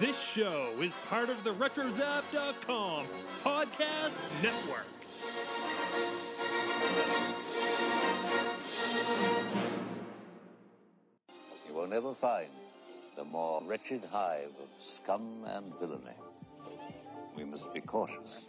This show is part of the RetroZap.com podcast network. You will never find the more wretched hive of scum and villainy. We must be cautious.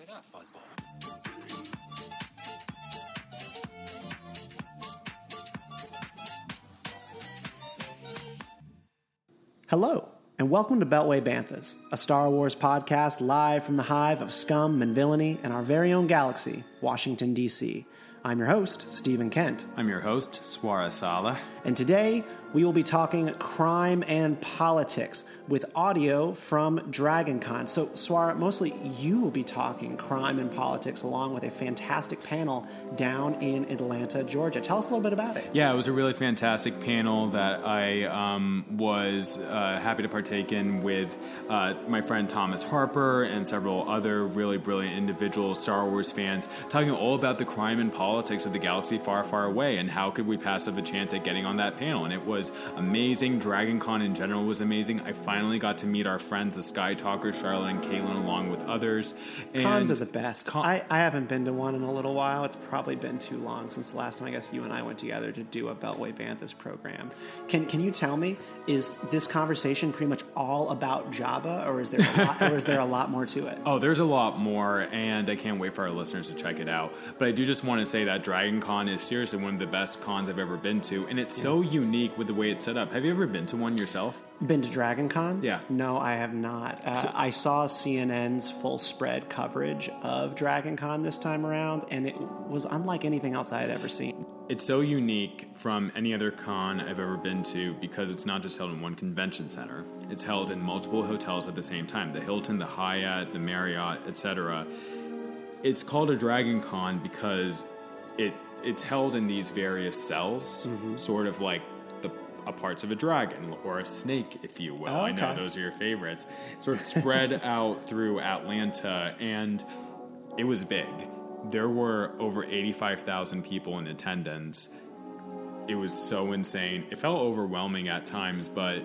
Hello, and welcome to Beltway Banthas, a Star Wars podcast live from the hive of scum and villainy in our very own galaxy, Washington, D.C. I'm your host, Stephen Kent, I'm your host, Swara Salih. and today we will be talking crime and politics with audio from DragonCon. So, Swara, mostly you will be talking crime and politics along with a fantastic panel down in Atlanta, Georgia. Tell us a little bit about it. Yeah, it was a really fantastic panel that I um, was uh, happy to partake in with uh, my friend Thomas Harper and several other really brilliant individuals, Star Wars fans, talking all about the crime and politics of the galaxy far, far away and how could we pass up a chance at getting on that panel. And it was amazing. DragonCon in general was amazing. I finally got to meet our friends, the Sky Talkers, Charlotte and Caitlin, along with others. And Cons are the best. Con- I, I haven't been to one in a little while. It's probably been too long since the last time I guess you and I went together to do a Beltway Banthas program. Can can you tell me is this conversation pretty much all about Jabba, or is there a lot, or is there a lot more to it? Oh, there's a lot more, and I can't wait for our listeners to check it out. But I do just want to say that Dragon Con is seriously one of the best cons I've ever been to, and it's so unique with the way it's set up. Have you ever been to one yourself? Been to Dragon Con? Yeah. No, I have not. Uh, I saw CNN's full spread coverage of Dragon Con this time around, and it was unlike anything else I had ever seen. It's so unique from any other con I've ever been to because it's not just held in one convention center. It's held in multiple hotels at the same time the Hilton, the Hyatt, the Marriott, etc. It's called a Dragon Con because it it's held in these various cells, sort of like parts of a dragon or a snake, if you will. Oh, I know those are your favorites. Sort of spread out through Atlanta, and it was big. There were over 85,000 people in attendance. It was so insane. It felt overwhelming at times, but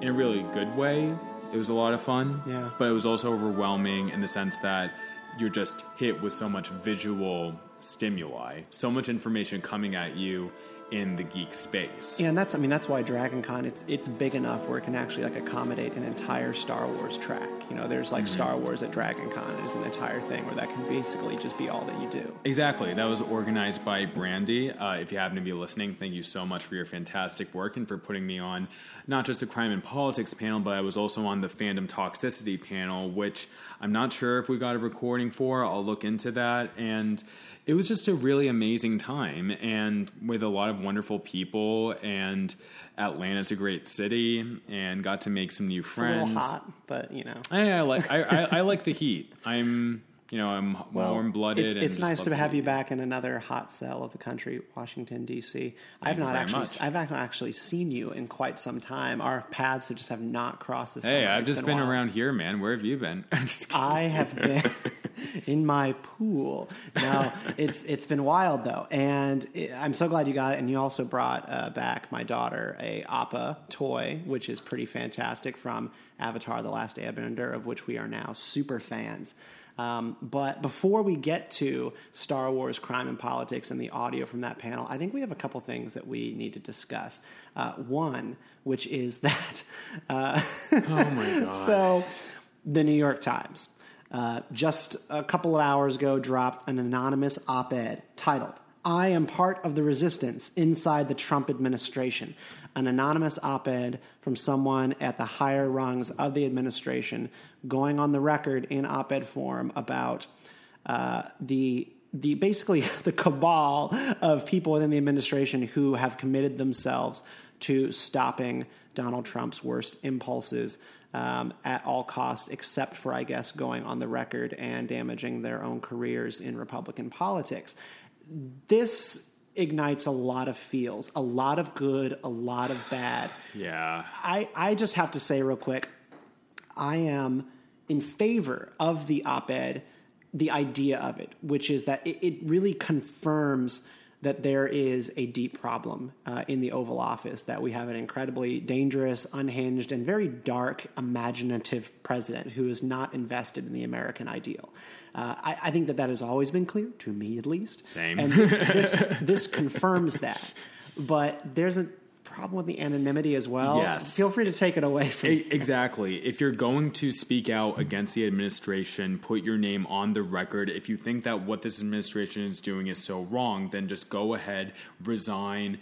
in a really good way. It was a lot of fun. Yeah. But it was also overwhelming in the sense that you're just hit with so much visual stimuli, so much information coming at you in the geek space. Yeah, and that's I mean that's why Dragon Con it's it's big enough where it can actually like accommodate an entire Star Wars track. You know, there's like Star Wars at Dragon Con is an entire thing where that can basically just be all that you do. Exactly. That was organized by Brandy. Uh, if you happen to be listening, thank you so much for your fantastic work and for putting me on not just the crime and politics panel, but I was also on the fandom toxicity panel, which I'm not sure if we got a recording for. I'll look into that. And it was just a really amazing time and with a lot of wonderful people. And Atlanta's a great city and got to make some new It's a friends. little hot, but you know. I, I like I, I, I like the heat. I'm you know I'm warm blooded. It's, it's nice to have you back in another hot cell of the country, Washington D.C. I've not actually, much. I've not actually seen you in quite some time. Our paths have just have not crossed. This Hey, summer. I've It's just a been around here, man. Where have you been? I have been in my pool. No, it's it's been wild though, and it, I'm so glad you got it. And you also brought uh, back my daughter a Appa toy, which is pretty fantastic from Avatar: The Last Airbender, of which we are now super fans. Um, but before we get to Star Wars crime and politics and the audio from that panel, I think we have a couple things that we need to discuss. Uh, one, which is that. Uh, oh my god. so, the New York Times, uh, just a couple of hours ago, dropped an anonymous op ed titled, I am part of the resistance inside the Trump administration. An anonymous op ed from someone at the higher rungs of the administration going on the record in op ed form about uh, the the basically the cabal of people within the administration who have committed themselves to stopping Donald Trump's worst impulses um, at all costs, except for, I guess, going on the record and damaging their own careers in Republican politics. This ignites a lot of feels, a lot of good, a lot of bad. yeah. I, I just have to say real quick, I am in favor of the op ed, the idea of it, which is that it, it really confirms that there is a deep problem uh, in the Oval Office, that we have an incredibly dangerous, unhinged, and very dark, imaginative president who is not invested in the American ideal. Uh, I, I, think that that has always been clear, to me at least. Same. And this, this, this confirms that. But there's a problem with the anonymity as well. Yes. Feel free to take it away from E- Exactly. If you're going to speak out against the administration, put your name on the record. If you think that what this administration is doing is so wrong, then just go ahead, resign,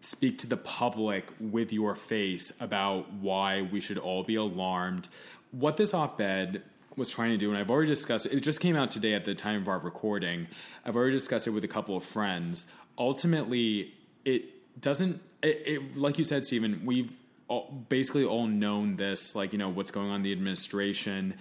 speak to the public with your face about why we should all be alarmed. What this op ed was trying to do, and I've already discussed it, it just came out today at the time of our recording. I've already discussed it with a couple of friends. Ultimately, it doesn't it, it, like you said stephen we've all, basically all known this like you know what's going on in the administration.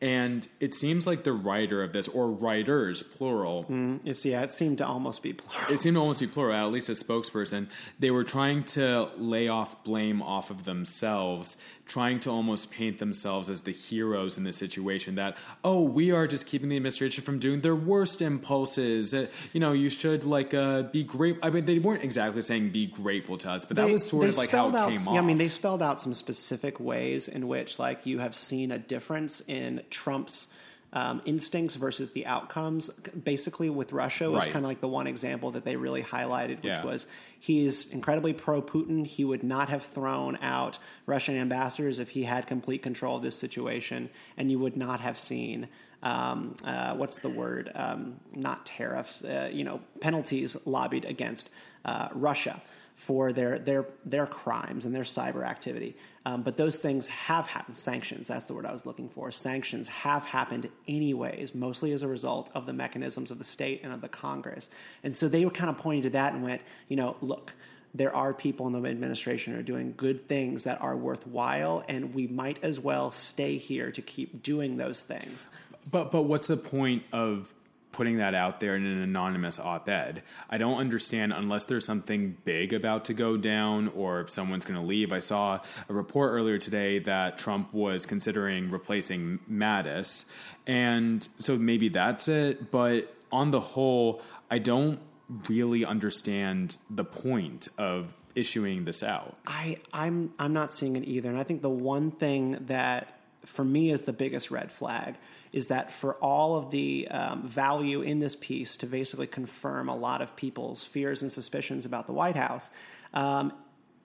And it seems like the writer of this or writers plural mm, It's, yeah, it seemed to almost be plural. it seemed to almost be plural at least a spokesperson. They were trying to lay off blame off of themselves trying to almost paint themselves as the heroes in this situation that oh we are just keeping the administration from doing their worst impulses. Uh, you know you should like uh, be great i mean they weren't exactly saying be grateful to us but that They- was sort of like how it out, came yeah, off I mean, they spelled out some specific ways in which, like, you have seen a difference in Trump's um, instincts versus the outcomes. Basically, with Russia was Right. kind of like the one example that they really highlighted, which Yeah. was he's incredibly pro Putin. He would not have thrown out Russian ambassadors if he had complete control of this situation, and you would not have seen. Um, uh, what's the word? Um, not tariffs. Uh, you know, penalties lobbied against uh, Russia for their their their crimes and their cyber activity. Um, but those things have happened. Sanctions, that's the word I was looking for. Sanctions have happened anyways, mostly as a result of the mechanisms of the state and of the Congress. And so they were kind of pointing to that and went, you know, look, there are people in the administration who are doing good things that are worthwhile, and we might as well stay here to keep doing those things. But but what's the point of putting that out there in an anonymous op-ed? I don't understand unless there's something big about to go down or someone's going to leave. I saw a report earlier today that Trump was considering replacing Mattis, and so maybe that's it. But on the whole, I don't really understand the point of issuing this out. I, I'm I'm not seeing it either, and I think the one thing that for me is the biggest red flag is that for all of the um, value in this piece to basically confirm a lot of people's fears and suspicions about the White House. Um,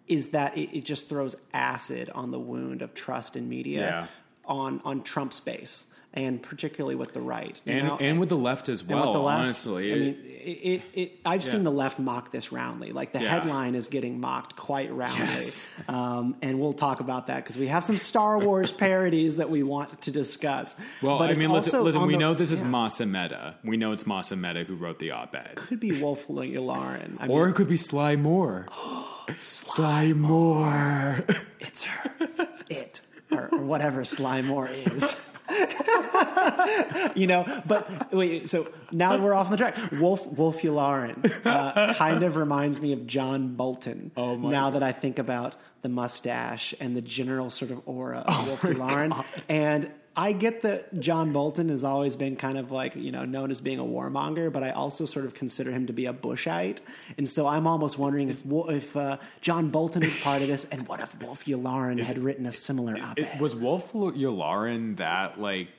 is that it, it just throws acid on the wound of trust in media Yeah. on on Trump's base, and particularly with the right, you And know? and with the left as well, with the left, honestly. I mean, it, it, it, I've Yeah. seen the left mock this roundly. Like the Yeah. headline is getting mocked quite roundly, Yes. um, and we'll talk about that because we have some Star Wars parodies that we want to discuss. Well, But I it's mean, listen, also listen we the- know this is yeah. Mas Amedda. We know it's Mas Amedda who wrote the op-ed. It could be Wolf Yularen. I Or mean, it could be Sly Moore. Sly Moore. it's her, it, or, or whatever Sly Moore is. you know, but wait. So now we're off the track. Wolf Wolf Yularen uh, kind of reminds me of John Bolton. Oh, my Now that I think about the mustache and the general sort of aura Oh of Wolf Yularen, and I get that John Bolton has always been kind of like you know known as being a warmonger, but I also sort of consider him to be a Bushite, and so I'm almost wondering if if uh, John Bolton is part of this, and what if Wolf Yularen had written a similar op-ed? Was Wolf Yularen that like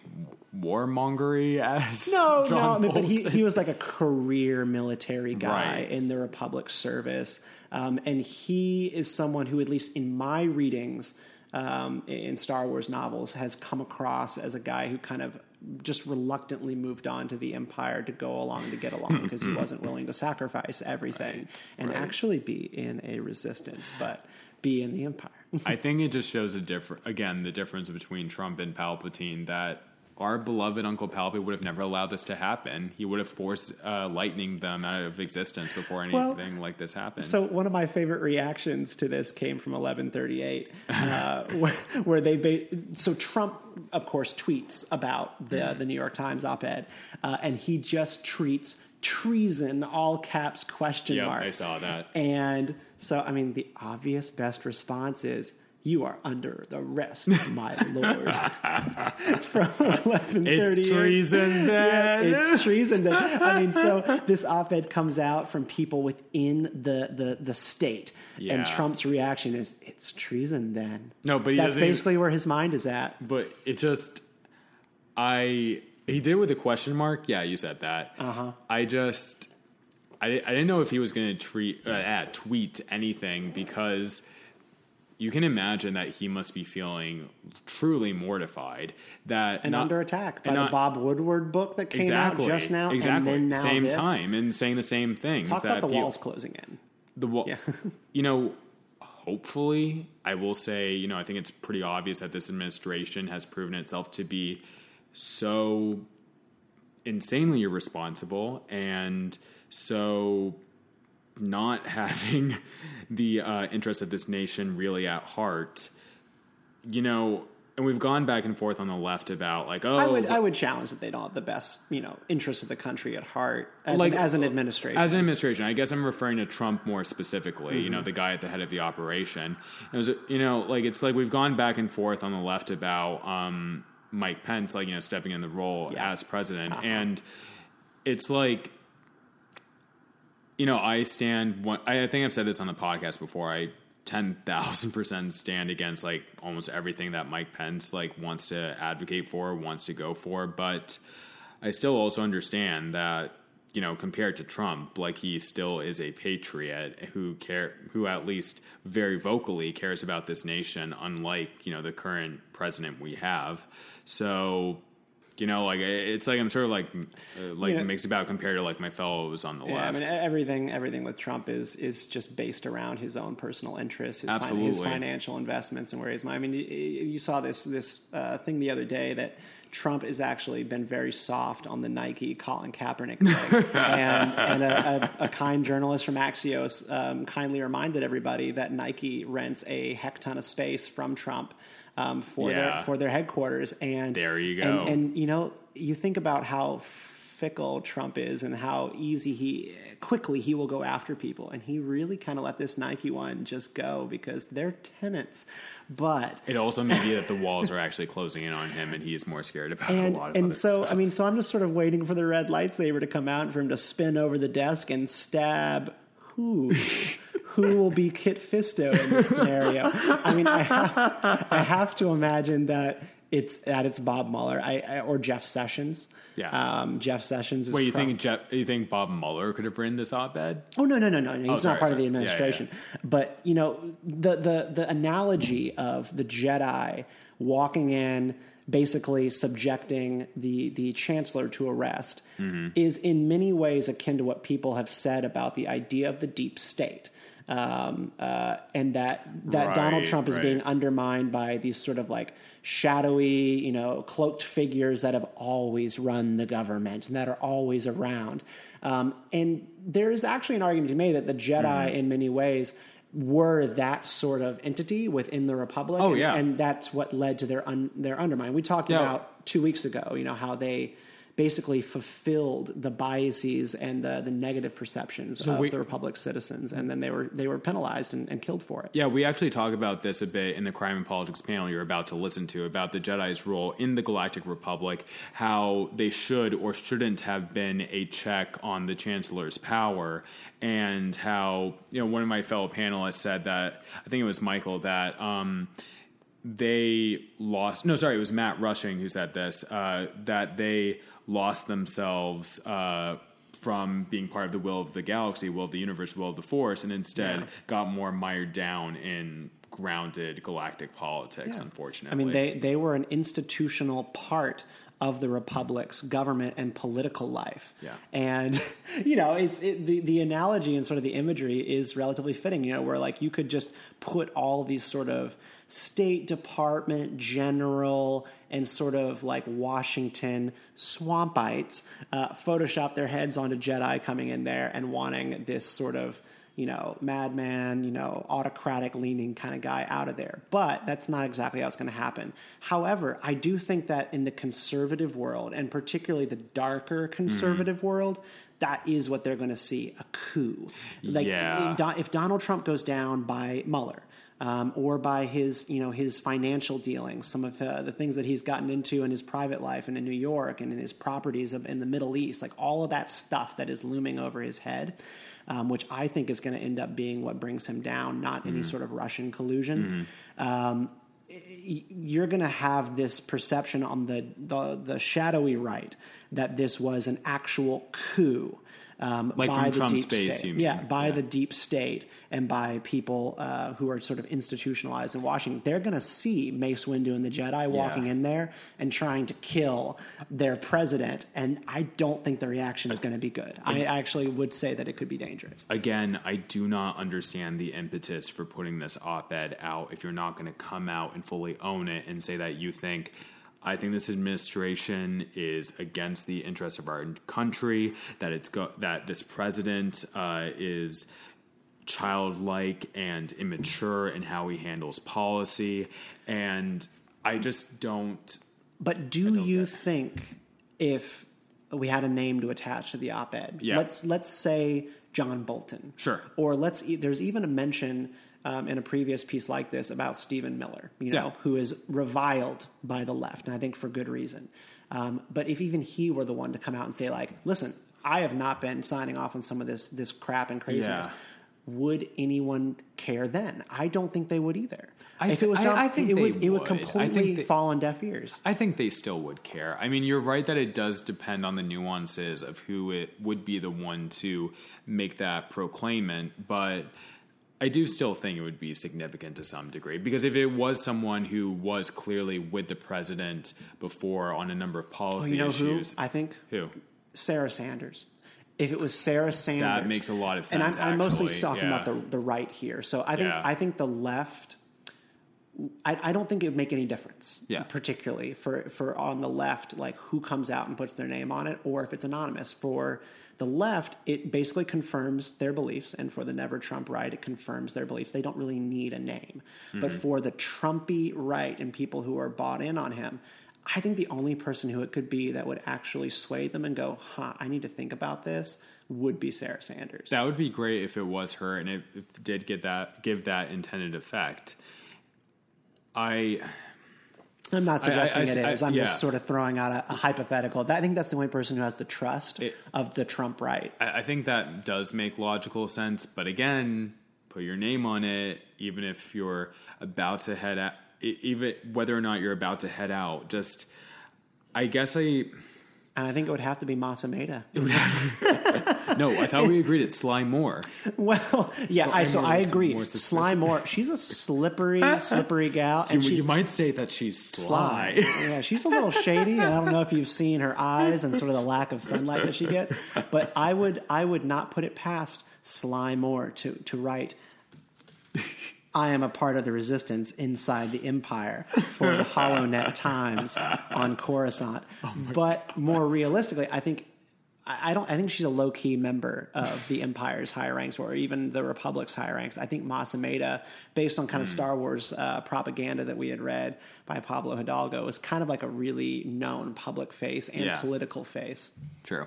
warmongery as No, John no, I mean, but he, he was like a career military guy Right. in the Republic service. Um, and he is someone who, at least in my readings um, in Star Wars novels, has come across as a guy who kind of just reluctantly moved on to the Empire to go along to get along because he wasn't willing to sacrifice everything and right. actually be in a resistance, but be in the Empire. I think it just shows a different again the difference between Trump and Palpatine that our beloved Uncle Palpatine would have never allowed this to happen. He would have forced uh, lightning them out of existence before anything Well, like this happened. So one of my favorite reactions to this came from 1138, uh, where, where they ba- so Trump, of course, tweets about the Mm-hmm. the New York Times op-ed, uh, and he just treats treason all caps question Yep, mark. I saw that. And so, I mean, the obvious best response is. You are under arrest, my lord. From eleven thirty. It's treason, then. it's treason. Then. I mean, so this op-ed comes out from people within the the, the state, Yeah. and Trump's reaction is, "It's treason." Then No, but he that's doesn't even- basically where his mind is at. but it just i he did with a question mark yeah you said that Uh-huh. i just I, I didn't know if he was going to treat uh, uh, tweet anything because you can imagine that he must be feeling truly mortified that And not- under attack by and the Bob Woodward book that came exactly out just now, exactly and then now same this. time and saying the same things Talk that about the people- walls closing in. the wall. Yeah. you know, hopefully, I will say, you know, I think it's pretty obvious that this administration has proven itself to be so insanely irresponsible and so not having the uh, interests of this nation really at heart. You know, and we've gone back and forth on the left about like, oh, I would I would challenge that they don't have the best you know interests of the country at heart as, Like- an, as an administration. As an administration, I guess I'm referring to Trump more specifically. You know, Mm-hmm. the guy at the head of the operation. It was, you know, like it's like we've gone back and forth on the left about um, Mike Pence, like you know, stepping in the role Yeah. as president, Uh-huh. and it's like, you know, I stand. One, I think I've said this on the podcast before. I ten thousand percent stand against like almost everything that Mike Pence like wants to advocate for, wants to go for, but I still also understand that you know compared to Trump, like he still is a patriot who care who at least very vocally cares about this nation, unlike you know the current president we have. So. You know, like it's like I'm sort of like uh, like Yeah. mixed about compared to like my fellows on the yeah, I mean everything everything with Trump is is just based around his own personal interests, his, fin- his financial investments, and where he's. I mean, you, you saw this this uh, thing the other day that Trump has actually been very soft on the Nike Colin Kaepernick thing, and, and a, a, a kind journalist from Axios um, kindly reminded everybody that Nike rents a heck ton of space from Trump. Um, for Yeah. their for their headquarters, and There you and- go. and you know, you think about how fickle Trump is and how easy he quickly he will go after people, and he really kind of let this Nike one just go because they're tenants. But It also may be that the walls are actually closing in on him, and he is more scared about and a lot of and so stuff. I mean, so I'm just sort of waiting for the red lightsaber to come out and for him to spin over the desk and stab who. Who will be Kit Fisto in this scenario? I mean, I have, I have to imagine that it's that it's Bob Mueller I, I, or Jeff Sessions. Yeah. um, Jeff Sessions. Is Wait, you prob- think Jeff? You think Bob Mueller could have written this op-ed? Oh no no no no! no. He's sorry, not part of sorry. the Yeah, yeah, administration. But you know the the the analogy of the Jedi walking in, basically subjecting the the chancellor to arrest, Mm-hmm. is in many ways akin to what people have said about the idea of the deep state. Um, uh, and that that Donald Trump is right. being undermined by these sort of like shadowy, you know, cloaked figures that have always run the government and that are always around. Um, and there is actually an argument to be made that the Jedi, Mm-hmm. in many ways, were that sort of entity within the Republic. Oh, and, yeah. and that's what led to their un, their undermine. We talked Yeah. about two weeks ago, you know, how they basically fulfilled the biases and the, the negative perceptions of we- the Republic's citizens, and then they were they were penalized and, and killed for it. Yeah, we actually talk about this a bit in the Crime and Politics panel you're about to listen to about the Jedi's role in the Galactic Republic, how they should or shouldn't have been a check on the Chancellor's power, and how you know one of my fellow panelists said that I think it was Michael that. Um, they lost no sorry it was matt rushing who said this uh, that they lost themselves uh, from being part of the will of the galaxy will of the universe will of the force and instead Yeah. got more mired down in grounded galactic politics Yeah. unfortunately I mean, they, they were an institutional part of the republic's government and political life. Yeah. And, you know, it's, it, the, the analogy and sort of the imagery is relatively fitting, you know, where like you could just put all these sort of State Department general and sort of like Washington swampites uh, Photoshop their heads onto Jedi coming in there and wanting this sort of you know, madman, you know, autocratic leaning kind of guy out of there. But that's not exactly how it's going to happen. However, I do think that in the conservative world, and particularly the darker conservative world, that is what they're going to see a coup. Like, Yeah. If Donald Trump goes down by Mueller, um, or by his, you know, his financial dealings, some of uh, the things that he's gotten into in his private life and in New York and in his properties of, in the Middle East, like all of that stuff that is looming over his head, um, which I think is going to end up being what brings him down, not any sort of Russian collusion. Um, you're going to have this perception on the, the the shadowy right that this was an actual coup. Um, Like by from the Trump's deep base, state. you mean? Yeah, by Yeah. the deep state and by people uh, who are sort of institutionalized in Washington. They're going to see Mace Windu and the Jedi walking Yeah. in there and trying to kill their president, and I don't think the reaction is going to be good. I actually would say that it could be dangerous. Again, I do not understand the impetus for putting this op ed out if you're not going to come out and fully own it and say that you think. I think this administration is against the interests of our country. That it's go- that this president uh, is childlike and immature in how he handles policy, and I just don't. But do you think if we had a name to attach to the op-ed, Yeah. let's let's say John Bolton, Sure. or let's there's even a mention um, in a previous piece like this about Stephen Miller, you know, Yeah. who is reviled by the left, and I think for good reason. Um, but if even he were the one to come out and say, like, listen, I have not been signing off on some of this this crap and craziness. Yeah. Would anyone care then? I don't think they would either. I if it was John, I- I think it they would, it would would. Completely they- fall on deaf ears. I think they still would care. I mean, you're right that it does depend on the nuances of who it would be the one to make that proclaimment, but I do still think it would be significant to some degree because if it was someone who was clearly with the president before on a number of Oh, policy you know issues, who? I think who? Sarah Sanders. If it was Sarah Sanders, that makes a lot of sense. And I'm, I'm mostly talking yeah. about the the right here. So I think Yeah. I think the left. I, I don't think it would make any difference, Yeah. particularly for for on the left, like who comes out and puts their name on it, or if it's anonymous. For the left, it basically confirms their beliefs, and for the Never Trump right, it confirms their beliefs. They don't really need a name, but Mm-hmm. for the Trumpy right and people who are bought in on him, I think the only person who it could be that would actually sway them and go, "Huh, I need to think about this," would be Sarah Sanders. That would be great if it was her and it, it did get that give that intended effect. I I'm not suggesting I- it I- is. I'm yeah. just sort of throwing out a, a hypothetical. I think that's the only person who has the trust It- of the Trump right. I I think that does make logical sense, but again, put your name on it, even if you're about to head out, even whether or not you're about to head out. Just, I guess I And I think it would have to be Mas Amedda. no, I thought we agreed it's Sly Moore. Well, yeah, I, so Moore I agree. Sly Moore, she's a slippery, slippery gal, and she's you might say that she's sly. Sly. yeah, she's a little shady. I don't know if you've seen her eyes and sort of the lack of sunlight that she gets, but I would, I would not put it past Sly Moore to to write. I am a part of the resistance inside the empire for the Hollow HoloNet Times on Coruscant. but more realistically, I think I don't. I think she's a low key member of the Empire's higher ranks, or even the Republic's higher ranks. I think Mas Amedda, based on kind of Star Wars uh, propaganda that we had read by Pablo Hidalgo, is kind of like a really known public face and Yeah. political face. True.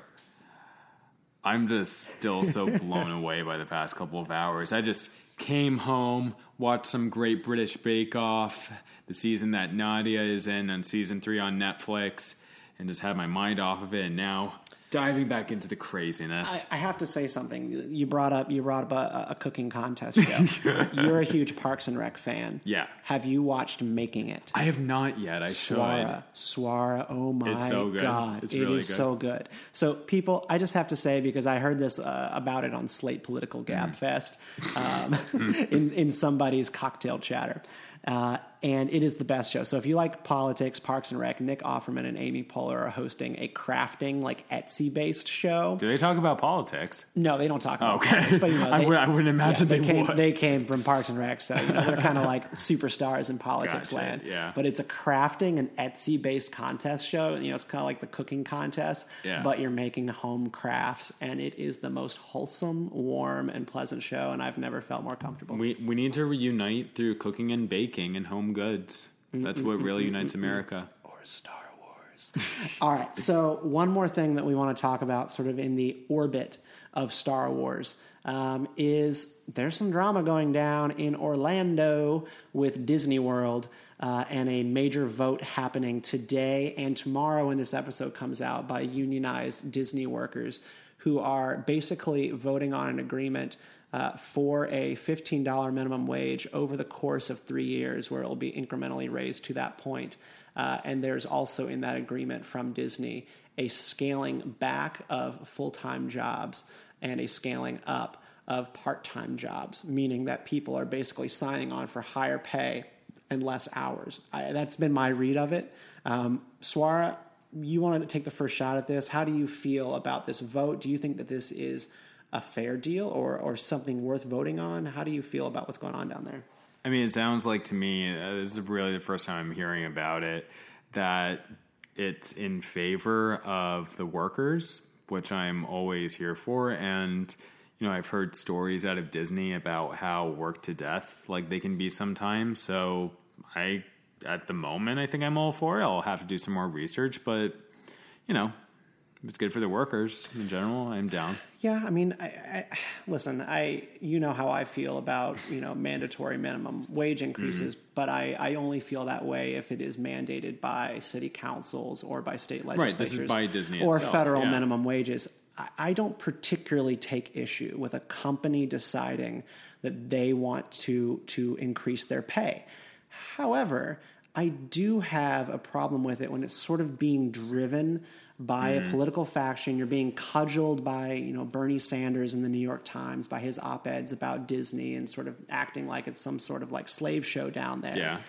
I'm just still so blown away by the past couple of hours. I just came home, watched some great British Bake Off, the season that Nadia is in on season three on Netflix, and just had my mind off of it. And now diving back into the craziness. I, I have to say something. You brought up you brought up a, a cooking contest show. You're a huge Parks and Rec fan. Yeah. Have you watched Making It? I have not yet. I should. Swara, oh my It's so good. god, It's really is good. so good. So, people, I just have to say because I heard this uh, about it on Slate Political Gab Mm. Fest um, in in somebody's cocktail chatter. Uh, and it is the best show. So if you like politics, Parks and Rec, Nick Offerman and Amy Poehler are hosting a crafting, like Etsy based show. Do they talk about politics? No, they don't talk about Okay. politics, but you know, I would- I wouldn't imagine they, they came. would. They came from Parks and Rec, so you know they're kind of like superstars in politics Gotcha, land. yeah. But it's a crafting and Etsy based contest show. You know, it's kind of like the cooking contest, Yeah. but you're making home crafts, and it is the most wholesome, warm, and pleasant show. And I've never felt more comfortable. We we need to reunite through cooking and baking and home goods. That's what really unites America. or Star Wars. All right. So, one more thing that we want to talk about, sort of in the orbit of Star Wars, um, is there's some drama going down in Orlando with Disney World. Uh, and a major vote happening today and tomorrow when this episode comes out by unionized Disney workers who are basically voting on an agreement uh, for a $15 minimum wage over the course of three years, where it will be incrementally raised to that point. Uh, and there's also in that agreement from Disney a scaling back of full time jobs and a scaling up of part time jobs, meaning that people are basically signing on for higher pay and less hours. I, that's been my read of it. Um, Swara, you wanted to take the first shot at this. How do you feel about this vote? Do you think that this is a fair deal or, or something worth voting on? How do you feel about what's going on down there? I mean, it sounds like to me, uh, this is really the first time I'm hearing about it, that it's in favor of the workers, which I'm always here for. And, you know, I've heard stories out of Disney about how work to death, like they can be sometimes. So I, at the moment, I think I'm all for it. I'll have to do some more research, but, you know, it's good for the workers in general, I'm down. Yeah, I mean, I, I, listen. I you know how I feel about you know mandatory minimum wage increases, mm-hmm. but I, I only feel that way if it is mandated by city councils or by state legislatures. Right, this is by Disney or itself, federal yeah. minimum wages. I, I don't particularly take issue with a company deciding that they want to to increase their pay. However, I do have a problem with it when it's sort of being driven by mm. a political faction. You're being cudgeled by you know Bernie Sanders in the New York Times by his op-eds about Disney and sort of acting like it's some sort of like slave show down there. Yeah.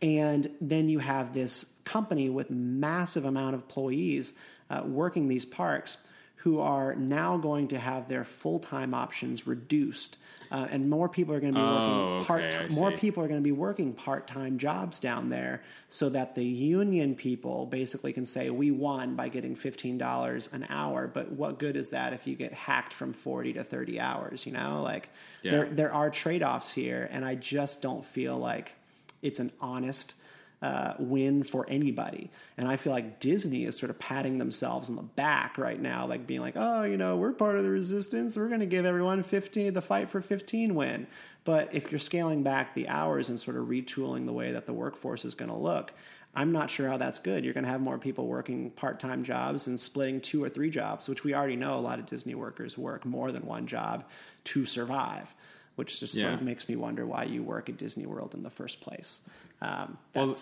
And then you have this company with massive amount of employees uh, working these parks who are now going to have their full-time options reduced uh, and more people are going to be Oh, working part. okay, more people are going to be working part-time jobs down there, so that the union people basically can say, "We won by getting fifteen dollars an hour." But what good is that if you get hacked from forty to thirty hours? You know, like Yeah. there there are trade-offs here, and I just don't feel like it's an honest uh, win for anybody. And I feel like Disney is sort of patting themselves on the back right now, like being like, oh, you know, we're part of the resistance. We're going to give everyone 15, the fight for 15 win. But if you're scaling back the hours and sort of retooling the way that the workforce is going to look, I'm not sure how that's good. You're going to have more people working part time jobs and splitting two or three jobs, which we already know a lot of Disney workers work more than one job to survive, which just sort of makes me wonder why you work at Disney World in the first place. Um, Well,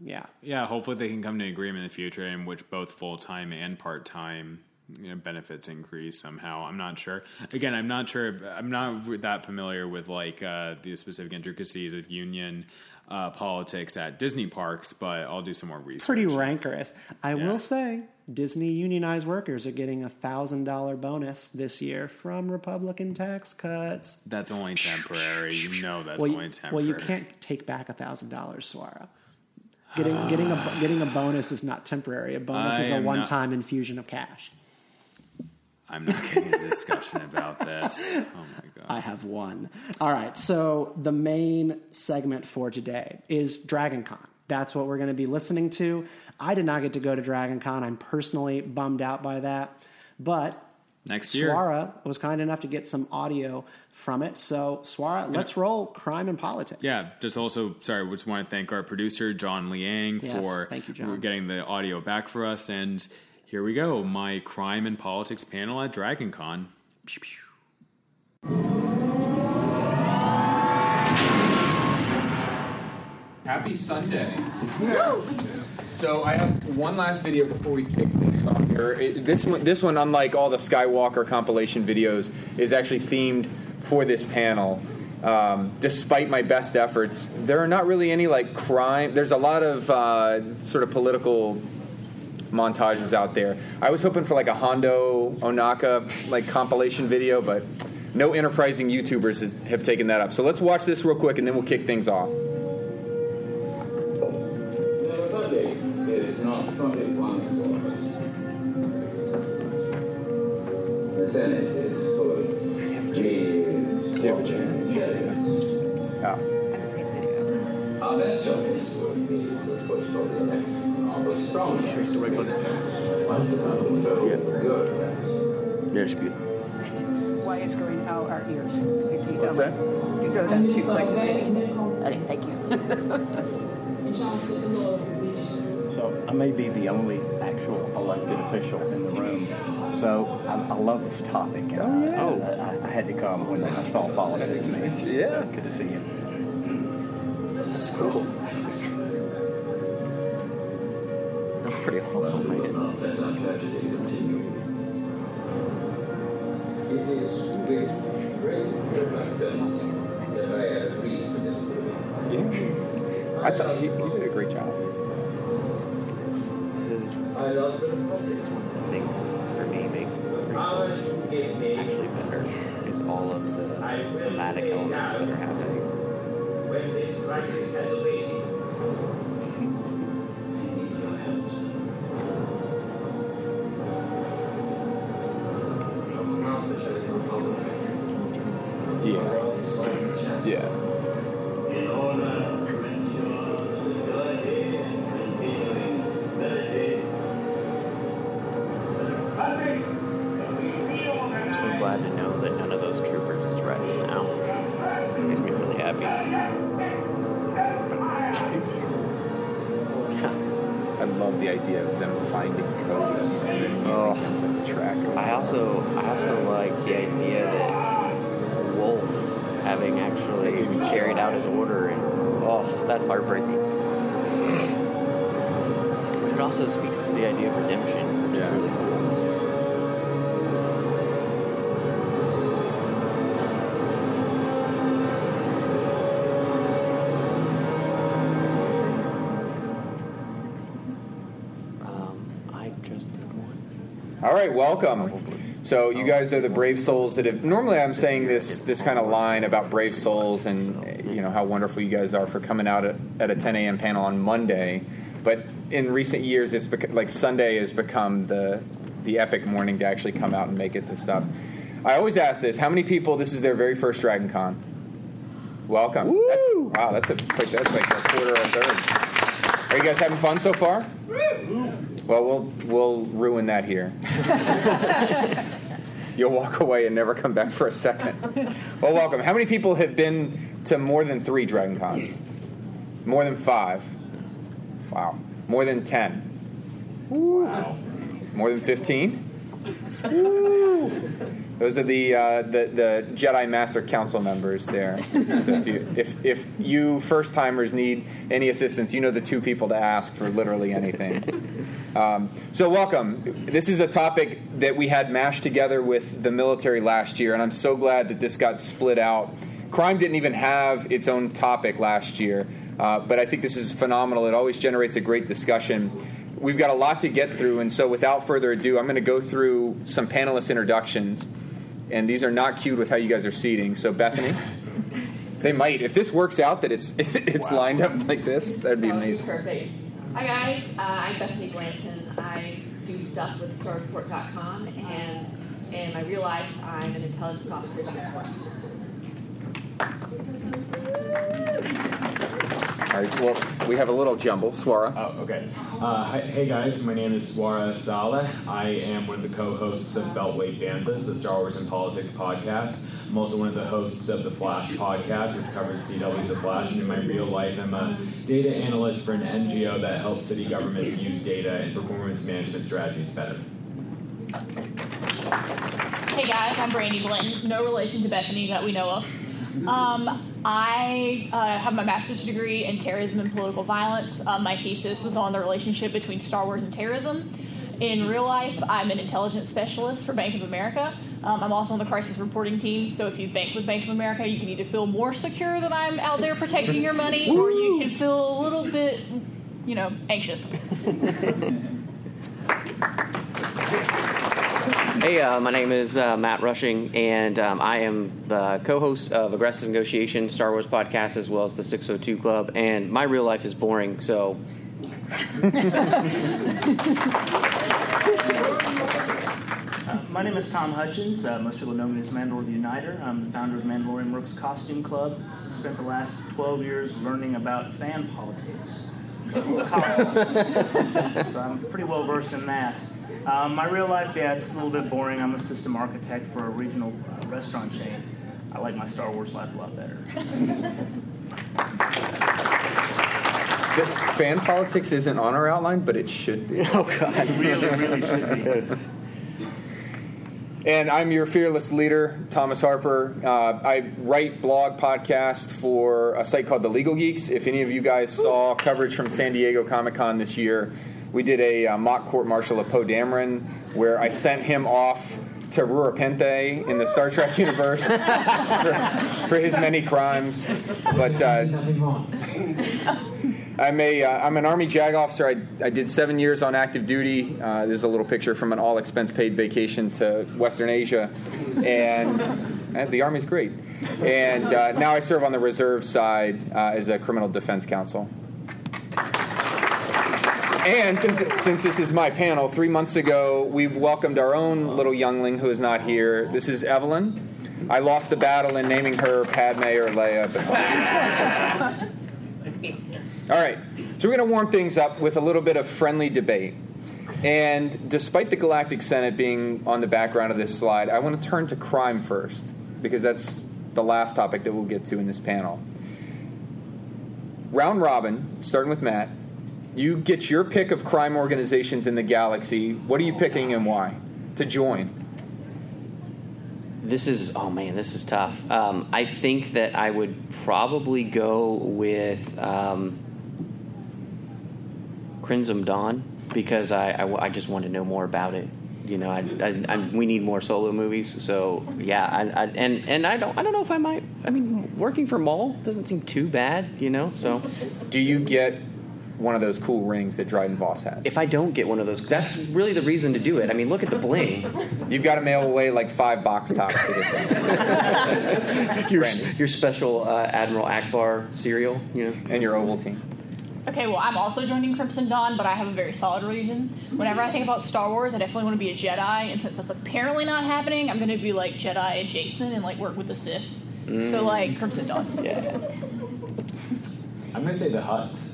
yeah. Yeah, hopefully they can come to an agreement in the future in which both full time and part time you know, benefits increase somehow. I'm not sure. Again, I'm not sure. I'm not that familiar with like uh, the specific intricacies of union uh, politics at Disney parks, but I'll do some more research. pretty rancorous. I Yeah. will say, Disney unionized workers are getting a thousand dollar bonus this year from Republican tax cuts. That's only temporary. You know that's well, only temporary. well, you can't take back a thousand dollars, Swara. Getting getting a getting a bonus is not temporary. A bonus I is a one time infusion of cash. I'm not getting a discussion about this. Oh my god. I have one. All right. So the main segment for today is Dragon Con. That's what we're going to be listening to. I did not get to go to Dragon Con. I'm personally bummed out by that. But Next year. Swara was kind enough to get some audio from it. So, Swara, let's roll crime and politics. Yeah, just also sorry, we just want to thank our producer John Liang Yes, for thank you, John. getting the audio back for us. And here we go, my crime and politics panel at DragonCon. Pew, pew. Happy Sunday. So I have one last video before we kick things off here. It- this one, this one, unlike all the Skywalker compilation videos, is actually themed for this panel. Um, despite my best efforts, there are not really any like crime. There's a lot of uh, sort of political montages out there. I was hoping for like a Hondo Ohnaka like compilation video, but no enterprising YouTubers has, have taken that up. So let's watch this real quick, and then we'll kick things off. Nobody is not only one source. The Senate is full of dreams, fortune, and intelligence. Yeah. Our best choice would be to push for the election of a strong the right button. Good. Yeah, should be. why is going out our ears. Wait till you What's that? You go down two clicks, maybe. Okay, thank you. So I may be the only actual elected official in the room. So I, I love this topic. And oh, I, Oh. I, I had to come when I saw politics. Man. Yeah. So good to see you. That's cool. That's pretty awesome. man. I thought he, he did a great job. This is, this is one of the things that for me makes the prequels actually better is all of the thematic elements that are happening. Love the idea of them finding Cody and then using Oh. to track. I also I also like the idea that Wolf having actually carried out his order and oh that's heartbreaking. But it also speaks to the idea of redemption, which Yeah. is really cool. All right, welcome. So you oh. guys are the brave souls that have. Normally, I'm saying this this kind of line about brave souls and you know how wonderful you guys are for coming out at, at a 10 a.m. panel on Monday, but in recent years, it's bec- like Sunday has become the the epic morning to actually come out and make it to stuff. I always ask this: How many people? This is their very first Dragon Con. Welcome. That's, wow, that's a that's like a quarter or a third. Are you guys having fun so far? Well, we'll we'll ruin that here. You'll walk away and never come back for a second. Well, welcome. How many people have been to more than three Dragon Cons? More than five? Wow. More than ten? Wow. More than fifteen? Those are the, uh, the the Jedi Master Council members there. So if you if if you first timers need any assistance, you know the two people to ask for literally anything. Um, so welcome. This is a topic that we had mashed together with the military last year, and I'm so glad that this got split out. Crime didn't even have its own topic last year, uh, but I think this is phenomenal. It always generates a great discussion. We've got a lot to get through, and so without further ado, I'm going to go through some panelist introductions and these are not cued with how you guys are seating. So Bethany, they might if this works out that it's it's lined up like this. That'd be That would be amazing. perfect. Hi guys, uh, I'm Bethany Blanton. I do stuff with StarReport.com, and in my real life, I'm an intelligence officer the Force. All right. Well, we have a little jumble. Swara. Oh, okay. Uh, hi, hey guys, my name is Swara Salih. I am one of the co-hosts of Beltway Banthas, the Star Wars and Politics podcast. I'm also one of the hosts of the Flash podcast, which covers CW's The Flash. And in my real life, I'm a data analyst for an NGO that helps city governments use data and performance management strategies better. Hey guys, I'm Brandy Blanton. No relation to Bethany that we know of. Um, I uh, have my master's degree in terrorism and political violence. Um, my thesis was on the relationship between Star Wars and terrorism. In real life, I'm an intelligence specialist for Bank of America. Um, I'm also on the crisis reporting team, so if you bank with Bank of America, you can either feel more secure that I'm out there protecting your money, or you can feel a little bit, you know, anxious. Hey, uh, my name is uh, Matt Rushing, and um, I am the co-host of Aggressive Negotiation Star Wars podcast, as well as the 602 Club. And my real life is boring, so Uh, my name is Tom Hutchins. Uh, most people know me as Mandalore the Uniter. I'm the founder of Mandalorian Mercs Costume Club. Spent the last 12 years learning about fan politics. systems of college. so I'm pretty well versed in that. Um, my real life, yeah, it's a little bit boring. I'm a system architect for a regional uh, restaurant chain. I like my Star Wars life a lot better. The fan politics isn't on our outline, but it should be. Oh God, It really, really should be. And I'm your fearless leader, Thomas Harper. Uh, I write blog podcast for a site called The Legal Geeks. If any of you guys saw coverage from San Diego Comic Con this year, we did a uh, mock court martial of Poe Dameron where I sent him off to Rura Penthe in the Star Trek universe for, for his many crimes. But uh, I'm a uh, I'm an Army JAG officer. I, I did seven years on active duty. Uh, there's a little picture from an all expense paid vacation to Western Asia, and, and the Army's great. And uh, now I serve on the reserve side uh, as a criminal defense counsel. And since, since this is my panel, three months ago we welcomed our own little youngling who is not here. This is Evelyn. I lost the battle in naming her Padme or Leia. All right, so we're going to warm things up with a little bit of friendly debate. And despite the Galactic Senate being on the background of this slide, I want to turn to crime first, because that's the last topic that we'll get to in this panel. Round robin, starting with Matt, you get your pick of crime organizations in the galaxy. What are you picking and why to join? This is oh man, this is tough. Um, I think that I would probably go with um, Crimson Dawn because I, I, I just want to know more about it. You know, I, I, we need more solo movies. So yeah, I, I, and and I don't I don't know if I might. I mean, working for Maul doesn't seem too bad. You know, so Do you get one of those cool rings that Dryden Voss has? if I don't get one of those, that's really the reason to do it. I mean, look at the bling. You've got to mail away like five box tops to get that. your, Brandy. your special uh, Admiral Ackbar cereal, you know, and your Ovaltine. Okay, well, I'm also joining Crimson Dawn, but I have a very solid reason. Whenever I think about Star Wars, I definitely want to be a Jedi, and since that's apparently not happening, I'm going to be like Jedi adjacent and like work with the Sith. So like Crimson Dawn. Yeah. I'm going to say the Hutts.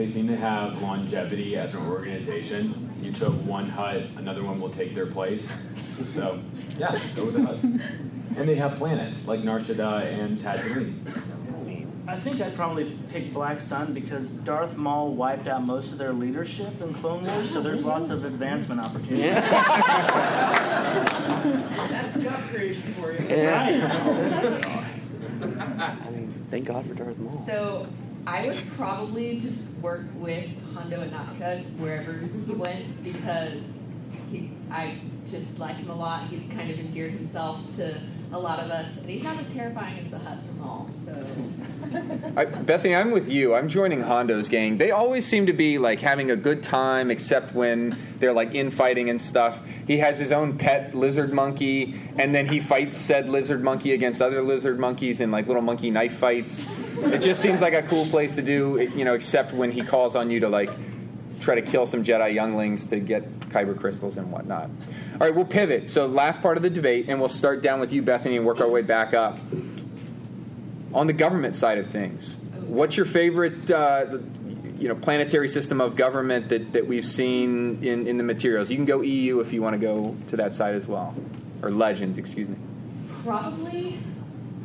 They seem to have longevity as an organization. You took one Hutt, another one will take their place. So, yeah, go with the Hutts. And they have planets like Nar Shaddaa and Tatooine. I think I'd probably pick Black Sun because Darth Maul wiped out most of their leadership in Clone Wars, so there's lots of advancement opportunities. That's job creation for you. Right. I mean, thank God for Darth Maul. So I would probably just work with Hondo Ohnaka wherever he went because he, I just like him a lot. He's kind of endeared himself to a lot of us, and he's not as terrifying as the Hutts or Maul. So I, Bethany, I'm with you. I'm joining Hondo's gang. They always seem to be like having a good time, except when they're like infighting and stuff. He has his own pet lizard monkey, and then he fights said lizard monkey against other lizard monkeys in like little monkey knife fights. It just seems like a cool place to do, you know, except when he calls on you to like try to kill some Jedi younglings to get kyber crystals and whatnot. All right, we'll pivot. So last part of the debate, and we'll start down with you, Bethany, and work our way back up on the government side of things, what's your favorite, uh, you know, planetary system of government that, that we've seen in, in the materials? You can go EU if you want to go to that side as well, or Legends, excuse me. probably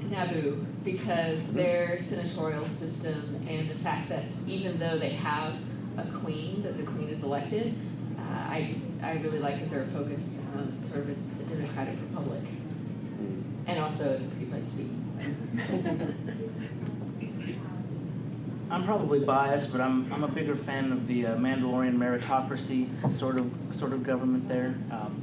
Naboo because their senatorial system and the fact that even though they have a queen, that the queen is elected, uh, I just I really like that they're focused on sort of a, a democratic republic, and also it's a pretty place to be. I'm probably biased, but I'm, I'm a bigger fan of the uh, Mandalorian meritocracy sort of sort of government there. Um,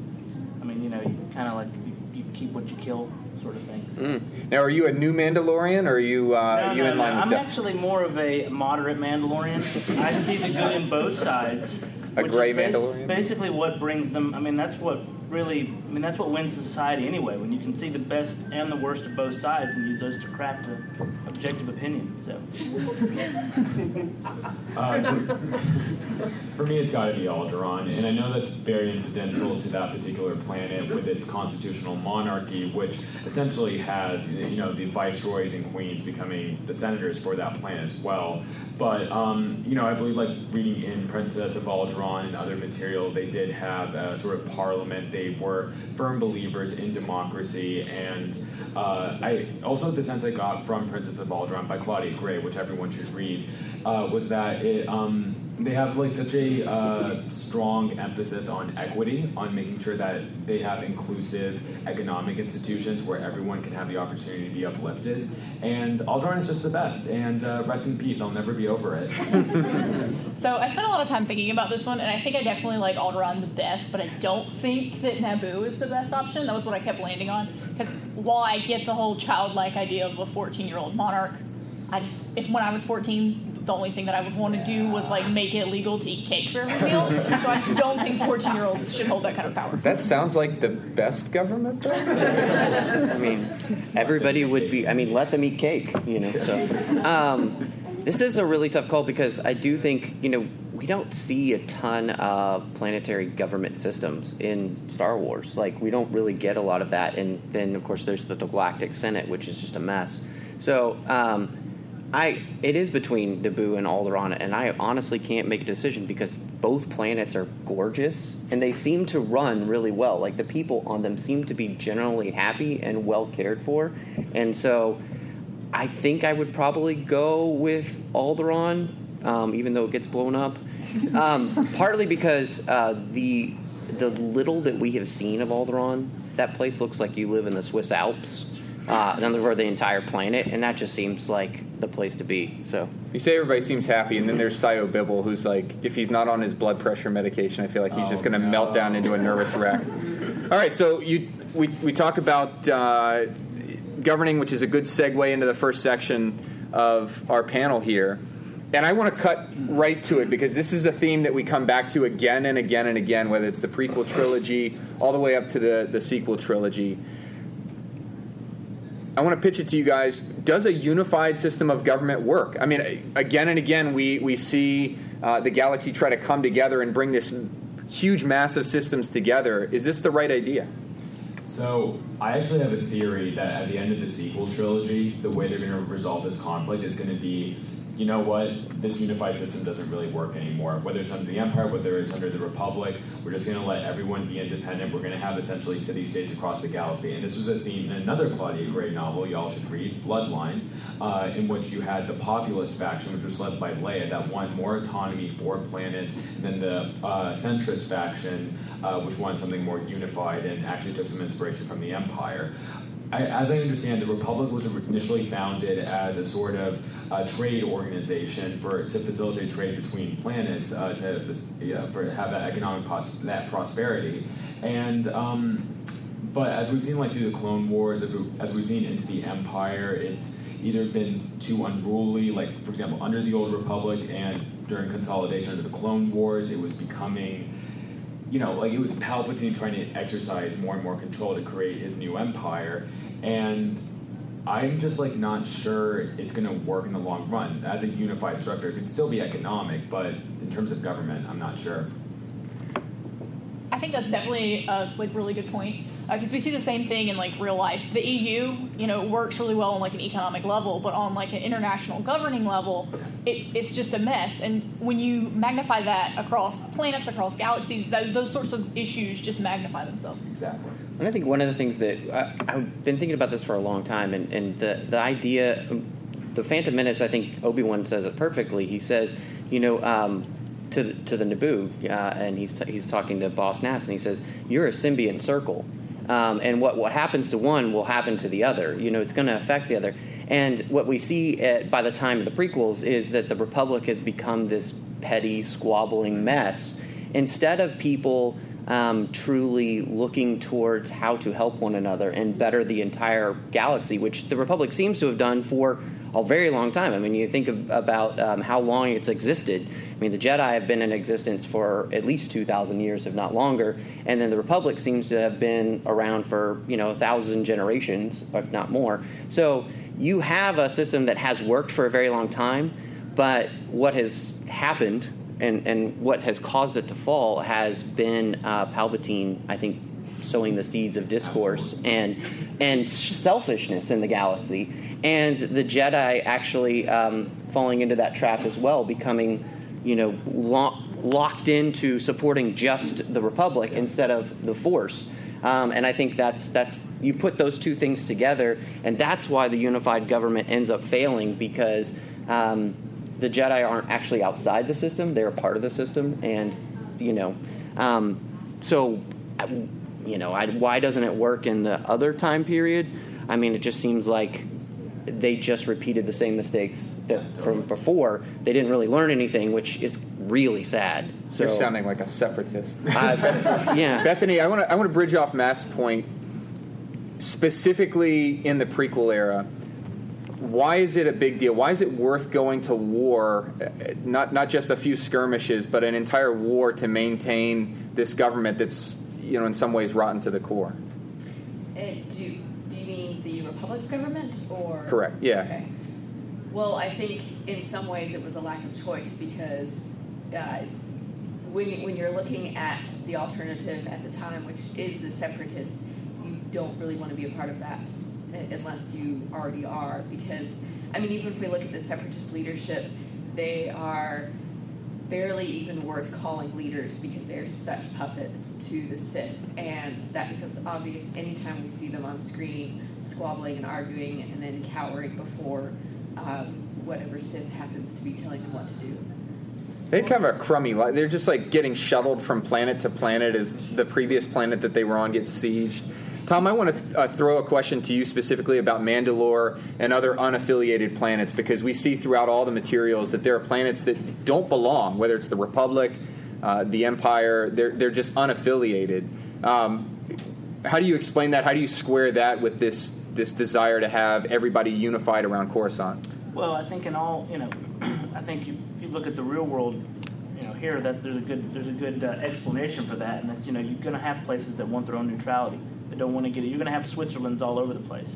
I mean, you know, you kind of like you, you keep what you kill, sort of thing. Mm. Now, are you a new Mandalorian, or are you, uh, No, are you no, in no. line I'm with actually more of a moderate Mandalorian. I see the good in both sides. A gray Mandalorian? Basically, what brings them. I mean, that's what really, I mean, that's what wins society anyway. When you can see the best and the worst of both sides and use those to craft an objective opinion. So. Uh, for me, it's got to be Alderaan, and I know that's very incidental to that particular planet with its constitutional monarchy, which essentially has you know the viceroys and queens becoming the senators for that planet as well. But um, you know, I believe like reading in Princess of Alderaan and other material, they did have a sort of parliament. They were firm believers in democracy, and uh, I also the sense I got from Princess of Alderaan by Claudia Gray, which everyone should read, uh, was that it. Um, they have like such a uh, strong emphasis on equity, on making sure that they have inclusive economic institutions where everyone can have the opportunity to be uplifted. And Alderaan is just the best. And uh, rest in peace. I'll never be over it. So I spent a lot of time thinking about this one, and I think I definitely like Alderaan the best, but I don't think that Naboo is the best option. That was what I kept landing on. Because while I get the whole childlike idea of a 14 year old monarch, I just, if when I was 14, the only thing that I would want to do was like make it legal to eat cake for every meal. so I just don't think 14 year olds should hold that kind of power. That sounds like the best government. I mean, everybody would be. I mean, let them eat cake. You know. So, um, this is a really tough call because I do think you know we don't see a ton of planetary government systems in Star Wars. Like we don't really get a lot of that, and then of course there's the Galactic Senate, which is just a mess. So. Um, I it is between Naboo and Alderaan, and I honestly can't make a decision because both planets are gorgeous and they seem to run really well. Like the people on them seem to be generally happy and well cared for, and so I think I would probably go with Alderaan, um, even though it gets blown up. Um, partly because uh, the the little that we have seen of Alderaan, that place looks like you live in the Swiss Alps. Uh, in other words, the entire planet, and that just seems like the place to be. So You say everybody seems happy, and then there's Sio Bibble, who's like, if he's not on his blood pressure medication, I feel like he's just Oh, going to melt down into a nervous wreck. All right, so you we, we talk about uh, governing, which is a good segue into the first section of our panel here. And I want to cut right to it because this is a theme that we come back to again and again and again, whether it's the prequel trilogy all the way up to the, the sequel trilogy. I want to pitch it to you guys. Does a unified system of government work? I mean, again and again, we, we see uh, the galaxy try to come together and bring this huge, massive systems together. Is this the right idea? So I actually have a theory that at the end of the sequel trilogy, the way they're going to resolve this conflict is going to be, you know what, this unified system doesn't really work anymore. Whether it's under the Empire, whether it's under the Republic, we're just going to let everyone be independent. We're going to have essentially city states across the galaxy. And this was a theme in another Claudia Gray novel y'all should read, Bloodline, uh, in which you had the populist faction, which was led by Leia, that wanted more autonomy for planets, and then the uh, centrist faction, uh, which wanted something more unified and actually took some inspiration from the Empire. I, as I understand, the Republic was initially founded as a sort of uh, trade organization for to facilitate trade between planets, uh, to yeah, for have that economic pos- that prosperity, and. Um, but as we've seen, like through the Clone Wars, as we've seen into the Empire, it's either been too unruly. Like for example, under the Old Republic and during consolidation under the Clone Wars, it was becoming you know, like it was Palpatine trying to exercise more and more control to create his new empire, and I'm just like not sure it's going to work in the long run as a unified structure. It could still be economic, but in terms of government, I'm not sure. I think that's definitely a like really good point uh, because we see the same thing in like real life. The EU, you know, works really well on like an economic level, but on like an international governing level, it, it's just a mess. And when you magnify that across planets, across galaxies, th- those sorts of issues just magnify themselves. Exactly. And I think one of the things that I, I've been thinking about this for a long time, and, and the the idea, the Phantom Menace, I think Obi Wan says it perfectly. He says, you know. Um, to the, to the Naboo, uh, and he's t- he's talking to Boss Nass, and he says, "You're a symbiont circle, um, and what what happens to one will happen to the other. You know, it's going to affect the other." And what we see at, by the time of the prequels is that the Republic has become this petty, squabbling mess instead of people um, truly looking towards how to help one another and better the entire galaxy, which the Republic seems to have done for a very long time. I mean, you think of, about um, how long it's existed. I mean, the Jedi have been in existence for at least 2,000 years, if not longer, and then the Republic seems to have been around for, you know, a thousand generations, if not more. So you have a system that has worked for a very long time, but what has happened and, and what has caused it to fall has been uh, Palpatine, I think, sowing the seeds of discourse and and selfishness in the galaxy, and the Jedi actually um, falling into that trap as well, becoming you know lo- locked into supporting just the Republic instead of the Force. Um, and I think that's that's you put those two things together, and that's why the unified government ends up failing because um, the Jedi aren't actually outside the system; they're a part of the system, and you know, um, so you know, I, why doesn't it work in the other time period? I mean, it just seems like they just repeated the same mistakes that from before. They didn't really learn anything, which is really sad. So You're sounding like a separatist. Uh, yeah. Bethany, I want to I want to bridge off Matt's point. Specifically in the prequel era, why is it a big deal? Why is it worth going to war? uh, Not not just a few skirmishes, but an entire war to maintain this government that's you know in some ways rotten to the core. Uh, do, do you mean the Republic's government or? Correct, yeah. Okay. Well, I think in some ways it was a lack of choice because uh, when, when you're looking at the alternative at the time, which is the separatists, you don't really want to be a part of that unless you already are. Because, I mean, even if we look at the separatist leadership, they are barely even worth calling leaders because they're such puppets to the Sith. And that becomes obvious anytime we see them on screen squabbling and arguing and then cowering before um, whatever Sith happens to be telling them what to do. They kind of a crummy life. They're just like getting shuttled from planet to planet as the previous planet that they were on gets sieged. Tom, I want to uh, throw a question to you specifically about Mandalore and other unaffiliated planets because we see throughout all the materials that there are planets that don't belong, whether it's the Republic, uh, the Empire, they're, they're just unaffiliated. Um, how do you explain that? How do you square that with this, this desire to have everybody unified around Coruscant? Well, I think in all, you know, I think you, you look at the real world, you know, here that there's a good there's a good uh, explanation for that, and that's you know you're going to have places that want their own neutrality, that don't want to get it. You're going to have Switzerland's all over the place,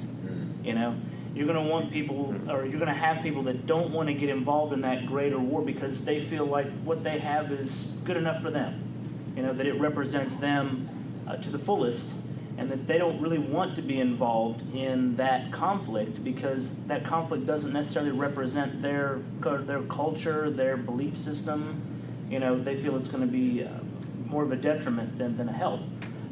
you know. You're going to want people, or you're going to have people that don't want to get involved in that greater war because they feel like what they have is good enough for them, you know, that it represents them uh, to the fullest, and that they don't really want to be involved in that conflict because that conflict doesn't necessarily represent their their culture, their belief system. You know, they feel it's going to be uh, more of a detriment than, than a help.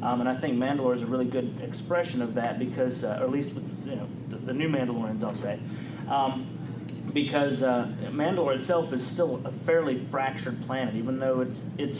Um, and I think Mandalore is a really good expression of that because, uh, or at least with you know the, the new Mandalorians, I'll say, um, because uh, Mandalore itself is still a fairly fractured planet, even though it's it's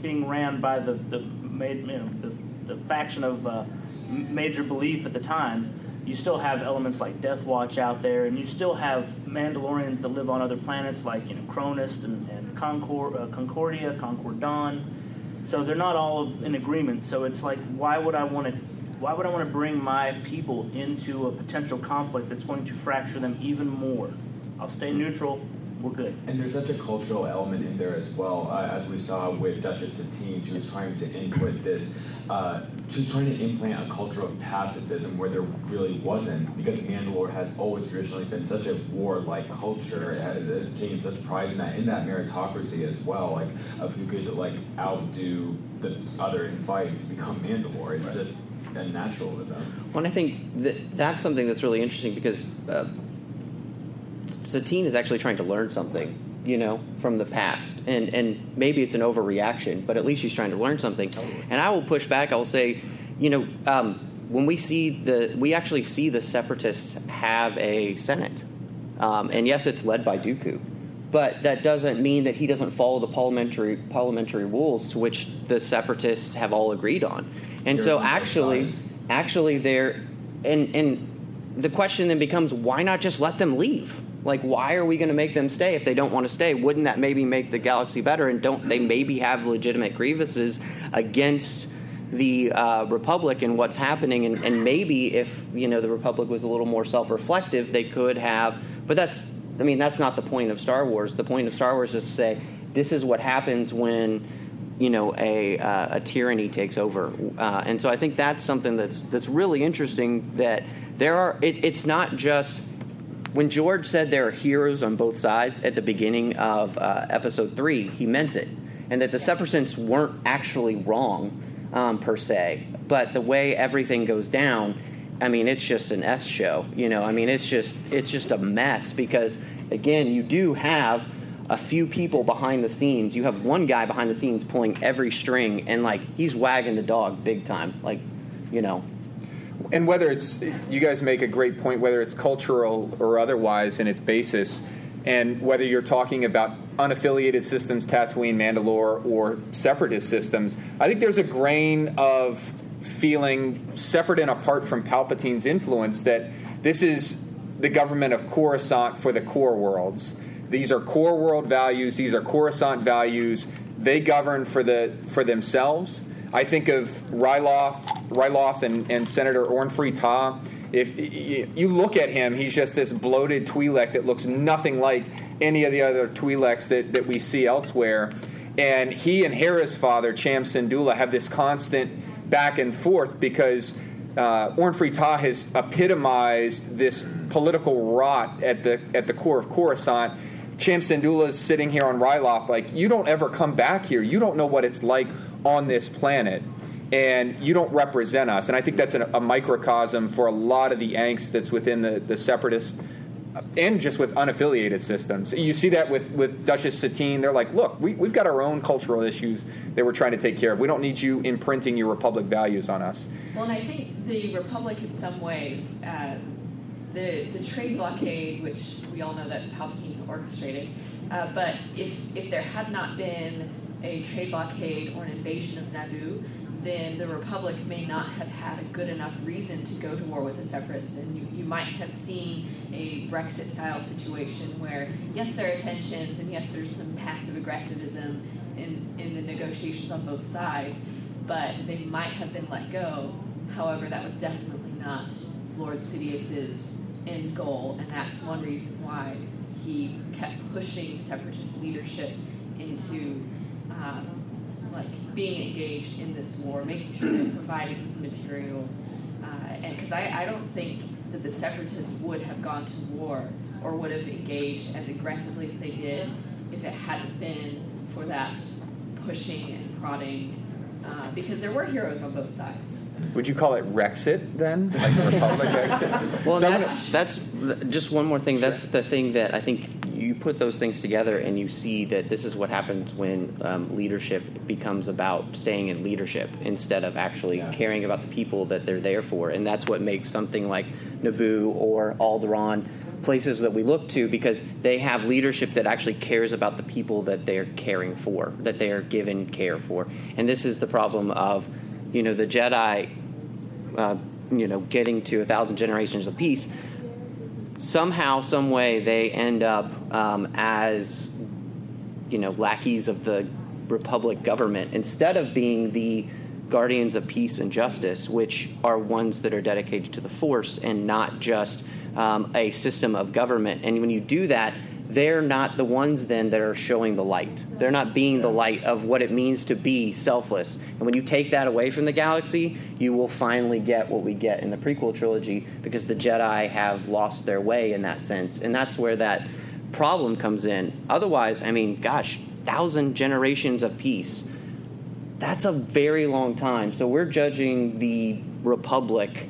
being ran by the the, you know, the, the faction of uh, major belief at the time. You still have elements like Death Watch out there, and you still have Mandalorians that live on other planets like you know Krownest and, and Concord, uh, Concordia, Concord Dawn. So they're not all in agreement. So it's like, why would I want to? Why would I want to bring my people into a potential conflict that's going to fracture them even more? I'll stay neutral. We're good. And there's such a cultural element in there as well, uh, as we saw with Duchess Satine. She was trying to input this. Uh, she was trying to implant a culture of pacifism where there really wasn't, because Mandalore has always traditionally been such a warlike culture, has, has taken such pride in that, in that meritocracy as well, like of who could like outdo the other in fighting to become Mandalore. It's just a natural to them. Well, and I think that that's something that's really interesting because uh, Satine is actually trying to learn something, you know, from the past, and and maybe it's an overreaction, but at least she's trying to learn something. And I will push back. I will say, you know, um, when we see the, we actually see the separatists have a senate, um, and yes, it's led by Dooku. But that doesn't mean that he doesn't follow the parliamentary parliamentary rules to which the separatists have all agreed on. And There's so actually, actually they're and and the question then becomes why not just let them leave like why are we going to make them stay if they don't want to stay? Wouldn't that maybe make the galaxy better? And don't they maybe have legitimate grievances against the uh, republic and what's happening. And, and maybe if you know the republic was a little more self-reflective they could have but that's i mean that's not the point of star wars. The point of star wars is to say this is what happens when you know a, uh, a tyranny takes over. Uh, and so i think that's something that's that's really interesting that there are it, it's not just when george said there are heroes on both sides at the beginning of uh, episode three he meant it and that the separatists weren't actually wrong um, per se but the way everything goes down i mean it's just an s show you know i mean it's just it's just a mess because again you do have a few people behind the scenes. You have one guy behind the scenes pulling every string, and like he's wagging the dog big time. Like, you know. And whether it's you guys make a great point, whether it's cultural or otherwise in its basis, and whether you're talking about unaffiliated systems, Tatooine, Mandalore, or separatist systems, I think there's a grain of feeling separate and apart from Palpatine's influence that this is the government of Coruscant for the core worlds these are core world values. These are Coruscant values. They govern for the for themselves. I think of Ryloth, Ryloth and, and Senator Orn Free Taa. If you look at him, he's just this bloated Twi'lek that looks nothing like any of the other Twi'leks that, that we see elsewhere. And he and Hera's father, Cham Syndulla, have this constant back and forth because uh, Orn Free Taa has epitomized this political rot at the at the core of Coruscant Cham Syndulla is sitting here on Ryloth, like, you don't ever come back here. You don't know what it's like on this planet. And you don't represent us. And I think that's a, a microcosm for a lot of the angst that's within the, the separatist and just with unaffiliated systems. You see that with, with Duchess Satine. They're like, look, we, we've got our own cultural issues that we're trying to take care of. We don't need you imprinting your Republic values on us. Well, and I think the Republic, in some ways, uh, the, the trade blockade, which we all know that Palpatine orchestrated, uh, but if, if there had not been a trade blockade or an invasion of Naboo, then the Republic may not have had a good enough reason to go to war with the Separatists. And you, you might have seen a Brexit style situation where, yes, there are tensions, and yes, there's some passive aggressivism in, in the negotiations on both sides, but they might have been let go. However, that was definitely not Lord Sidious's end goal, and that's one reason why he kept pushing separatist leadership into um, like being engaged in this war, making sure they provided with materials, uh, and because I, I don't think that the separatists would have gone to war or would have engaged as aggressively as they did if it hadn't been for that pushing and prodding, uh, because there were heroes on both sides. Would you call it Rexit then, like Republic exit? Well, that's that's just one more thing. Sure. That's the thing that I think you put those things together and you see that this is what happens when um, leadership becomes about staying in leadership instead of actually yeah. caring about the people that they're there for, and that's what makes something like Naboo or Alderaan places that we look to because they have leadership that actually cares about the people that they're caring for, that they are given care for, and this is the problem of you know, the Jedi, uh, you know, getting to a thousand generations of peace, somehow, some way, they end up um, as, you know, lackeys of the Republic government instead of being the guardians of peace and justice, which are ones that are dedicated to the Force and not just um, a system of government. And when you do that, they're not the ones then that are showing the light. They're not being the light of what it means to be selfless. And when you take that away from the galaxy, you will finally get what we get in the prequel trilogy because the Jedi have lost their way in that sense. And that's where that problem comes in. Otherwise, I mean, gosh, thousand generations of peace. That's a very long time. So we're judging the Republic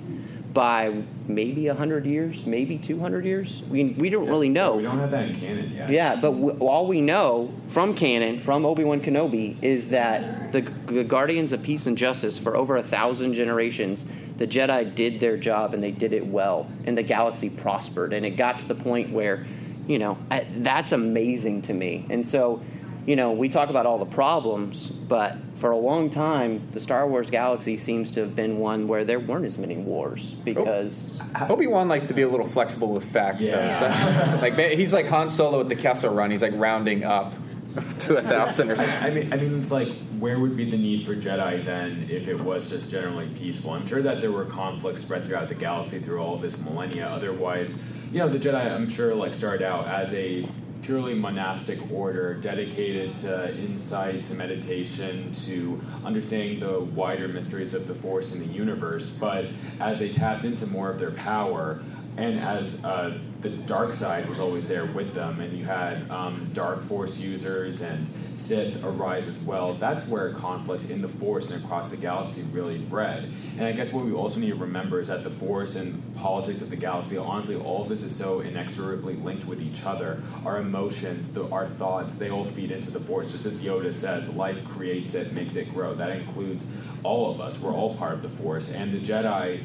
by maybe 100 years, maybe 200 years. We, we don't yeah, really know. We don't have that in canon yet. Yeah, but w- all we know from canon, from Obi Wan Kenobi, is that the, the Guardians of Peace and Justice, for over a thousand generations, the Jedi did their job and they did it well, and the galaxy prospered. And it got to the point where, you know, I, that's amazing to me. And so, you know, we talk about all the problems, but for a long time, the Star Wars galaxy seems to have been one where there weren't as many wars oh. because Obi Wan likes to be a little flexible with facts, yeah. though. So, like he's like Han Solo at the Kessel Run. He's like rounding up to a thousand or something. I, I, mean, I mean, it's like where would be the need for Jedi then if it was just generally peaceful? I'm sure that there were conflicts spread throughout the galaxy through all of this millennia. Otherwise, you know, the Jedi, I'm sure, like started out as a purely monastic order dedicated to insight, to meditation, to understanding the wider mysteries of the Force in the universe. But as they tapped into more of their power, and as uh, the dark side was always there with them, and you had um, dark Force users and Sith arise as well, that's where conflict in the Force and across the galaxy really bred. And I guess what we also need to remember is that the Force and politics of the galaxy, honestly, all of this is so inexorably linked with each other. Our emotions, the, our thoughts, they all feed into the Force. Just as Yoda says, life creates it, makes it grow. That includes all of us. We're all part of the Force. And the Jedi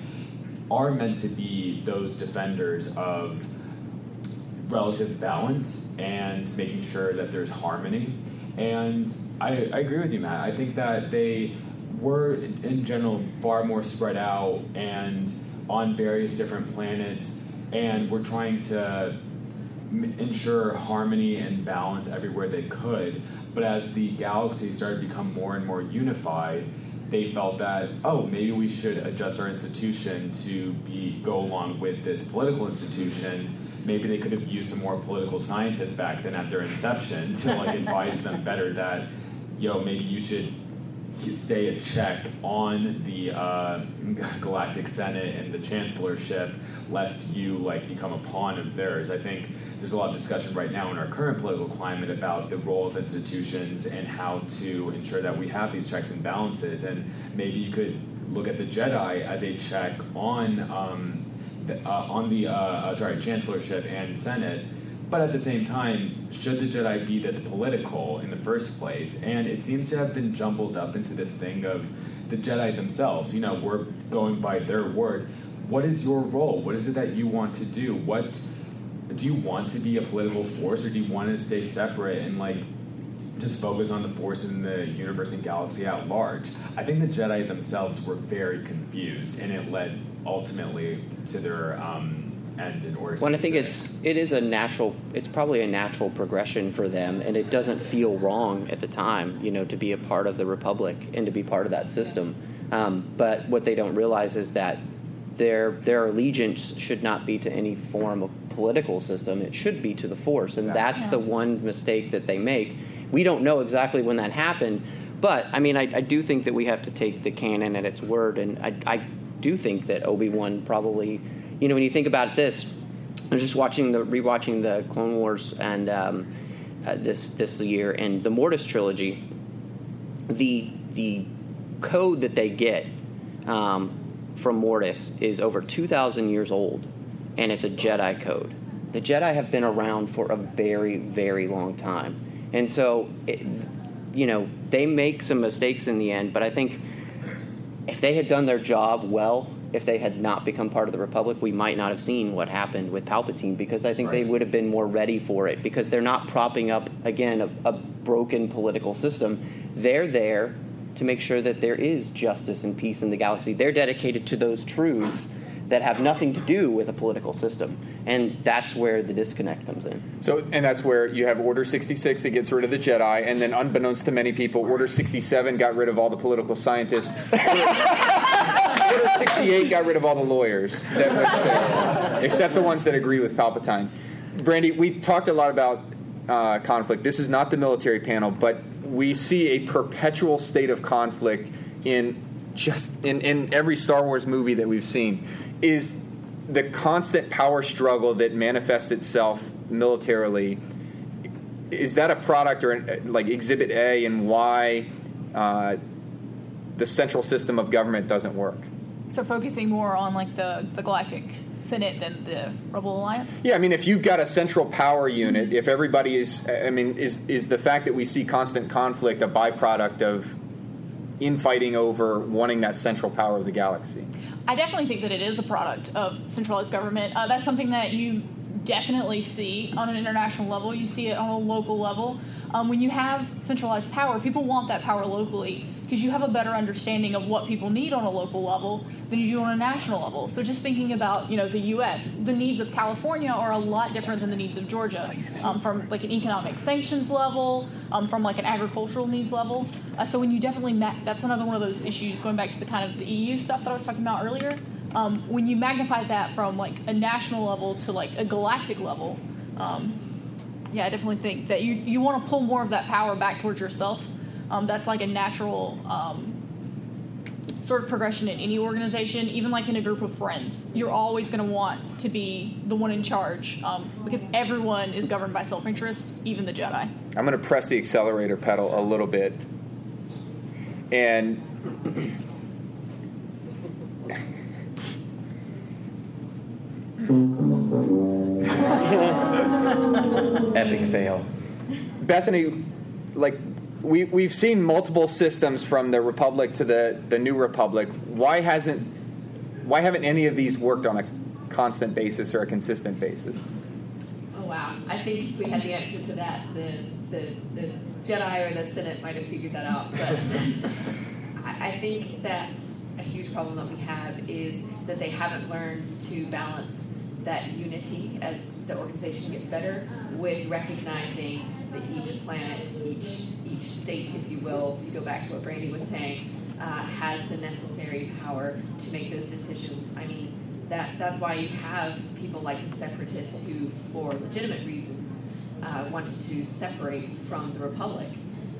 are meant to be those defenders of relative balance and making sure that there's harmony. And I, I agree with you, Matt. I think that they were, in general, far more spread out and on various different planets, and were trying to ensure harmony and balance everywhere they could. But as the galaxy started to become more and more unified, they felt that oh maybe we should adjust our institution to be go along with this political institution. Maybe they could have used some more political scientists back then at their inception to like advise them better that yo maybe you should stay a check on the uh, galactic senate and the chancellorship lest you like become a pawn of theirs. I think there's a lot of discussion right now in our current political climate about the role of institutions and how to ensure that we have these checks and balances. And maybe you could look at the Jedi as a check on um, the, uh, on the uh, uh, sorry chancellorship and Senate. But at the same time, should the Jedi be this political in the first place? And it seems to have been jumbled up into this thing of the Jedi themselves. You know, we're going by their word. What is your role? What is it that you want to do? What do you want to be a political force or do you want to stay separate and like just focus on the force in the universe and galaxy at large? I think the Jedi themselves were very confused, and it led ultimately to their um, end in Order. Well, I think it's it is a natural. It's probably a natural progression for them, and it doesn't feel wrong at the time, you know, to be a part of the Republic and to be part of that system. Um, but what they don't realize is that their their allegiance should not be to any form of political system. It should be to the Force, and Exactly. that's the one mistake that they make. We don't know exactly when that happened, but I mean, I, I do think that we have to take the canon at its word, and I, I do think that Obi Wan probably, you know, when you think about this, I was just watching the rewatching the Clone Wars and um, uh, this this year and the Mortis trilogy. The the code that they get um, from Mortis is over two thousand years old, and it's a Jedi code. The Jedi have been around for a very very long time, and so it, you know they make some mistakes in the end. But I think if they had done their job well, if they had not become part of the Republic, we might not have seen what happened with Palpatine because I think they would have been more ready for it because they're not propping up, again, a, a broken political system. They're there to make sure that there is justice and peace in the galaxy. They're dedicated to those truths that have nothing to do with a political system. And that's where the disconnect comes in. So, and that's where you have Order 66 that gets rid of the Jedi, and then, unbeknownst to many people, Order 67 got rid of all the political scientists. Order 68 got rid of all the lawyers, that went, except the ones that agree with Palpatine. Brandy, we talked a lot about uh, conflict. This is not the military panel, but we see a perpetual state of conflict in just in, in every Star Wars movie that we've seen. Is the constant power struggle that manifests itself militarily is that a product or an, like exhibit a and why uh, the central system of government doesn't work So focusing more on like the, the Galactic Senate than the Rebel Alliance. yeah i mean if you've got a central power unit if everybody is i mean is is the fact that we see constant conflict a byproduct of infighting over wanting that central power of the galaxy I definitely think that it is a product of centralized government. Uh, that's something that you definitely see on an international level. You see it on a local level. Um, when you have centralized power, people want that power locally because you have a better understanding of what people need on a local level than you do on a national level. So just thinking about you know the U.S., the needs of California are a lot different than the needs of Georgia, um, from like an economic sanctions level, um, from like an agricultural needs level. Uh, so when you definitely ma- that's another one of those issues going back to the kind of the EU stuff that I was talking about earlier. Um, when you magnify that from like a national level to like a galactic level, um, yeah, I definitely think that you you want to pull more of that power back towards yourself. Um, that's like a natural um, sort of progression in any organization, even like in a group of friends. You're always going to want to be the one in charge um, because everyone is governed by self interest, even the Jedi. I'm going to press the accelerator pedal a little bit. And Epic fail. Bethany, like we we've seen multiple systems from the Republic to the the New Republic. Why hasn't why haven't any of these worked on a constant basis or a consistent basis? Oh wow! I think if we had the answer to that, then the the Jedi or the Senate might have figured that out. But I, I think that a huge problem that we have is that they haven't learned to balance that unity as the organization gets better with recognizing that each planet, each each state, if you will, if you go back to what Brandy was saying, uh, has the necessary power to make those decisions. I mean, that that's why you have people like the separatists who, for legitimate reasons, uh, wanted to separate from the republic.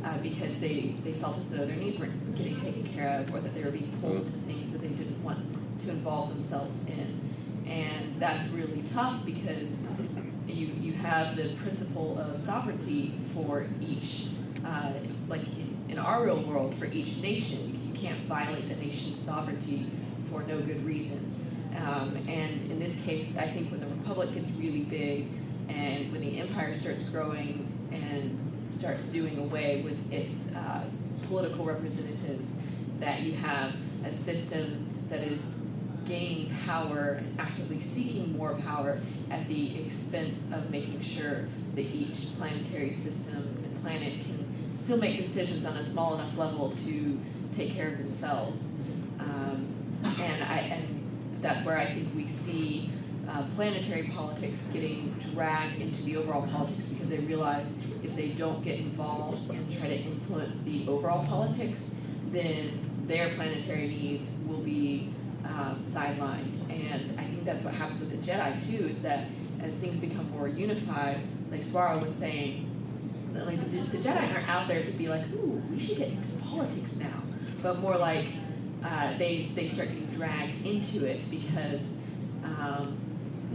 Uh, because they, they felt as though their needs weren't getting taken care of or that they were being pulled into things that they didn't want to involve themselves in. And that's really tough because you, you have the principle of sovereignty for each, uh, like in, our real world, for each nation. You can't violate a nation's sovereignty for no good reason. Um, and in this case, I think when the republic gets really big and when the empire starts growing and starts doing away with its uh, political representatives, that you have a system that is gaining power and actively seeking more power at the expense of making sure that each planetary system and planet can still make decisions on a small enough level to take care of themselves. Um, and I and that's where I think we see uh, planetary politics getting dragged into the overall politics because they realize if they don't get involved and try to influence the overall politics, then their planetary needs will be um, sidelined. And I think that's what happens with the Jedi too, is that as things become more unified, like Swara was saying, like the, the Jedi aren't out there to be like, ooh, we should get into politics now, but more like uh, they they start getting dragged into it because um,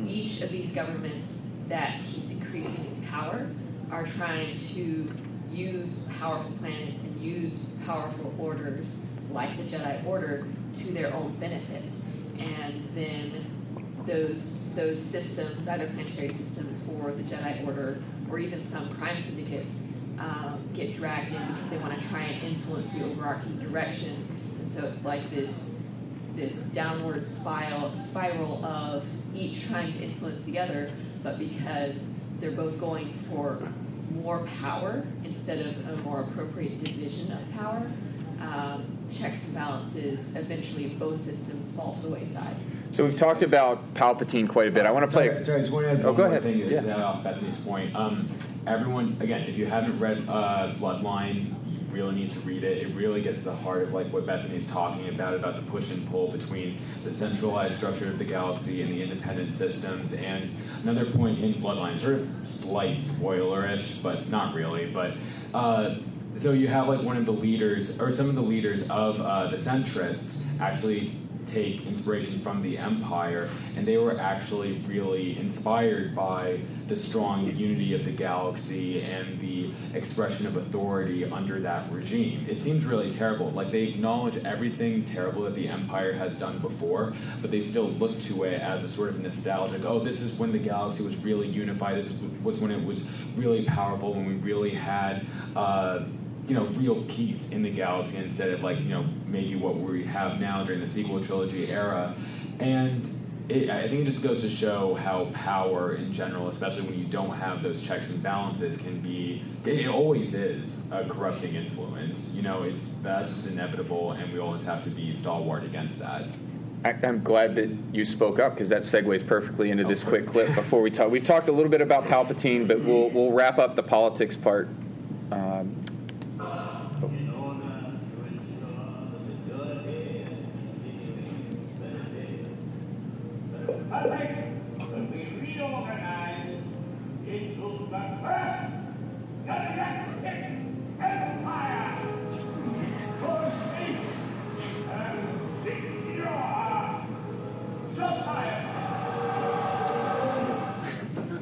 each of these governments that keeps increasing in power are trying to use powerful planets and use powerful orders like the Jedi Order to their own benefit. And then those those systems, either planetary systems or the Jedi Order, or even some crime syndicates, um, get dragged in because they want to try and influence the overarching direction. And so it's like this this downward spiral spiral of each trying to influence the other, but because they're both going for more power instead of a more appropriate division of power, um, checks and balances, eventually both systems fall to the wayside. So we've talked about Palpatine quite a bit. I want to play. Sorry, sorry, I just want to add Oh, one go more ahead. thing Yeah. to that off Bethany's point. Um, everyone, again, if you haven't read uh, Bloodline, you really need to read it. It really gets to the heart of like what Bethany's talking about, about the push and pull between the centralized structure of the galaxy and the independent systems. And another point in Bloodline, sort of slight spoilerish, but not really. But uh, so you have like one of the leaders, or some of the leaders of uh, the centrists, actually take inspiration from the empire, and they were actually really inspired by the strong unity of the galaxy and the expression of authority under that regime. It seems really terrible. Like they acknowledge everything terrible that the empire has done before, but they still look to it as a sort of nostalgic. Oh, this is when the galaxy was really unified. This was when it was really powerful. When we really had. Uh, you know, real peace in the galaxy instead of like, you know, maybe what we have now during the sequel trilogy era. And it, I think it just goes to show how power in general, especially when you don't have those checks and balances, can be, it, always is a corrupting influence. You know, it's, that's just inevitable and we always have to be stalwart against that. I'm glad that you spoke up because that segues perfectly into this quick clip. Before we talk, we've talked a little bit about Palpatine, but we'll we'll wrap up the politics part. Um,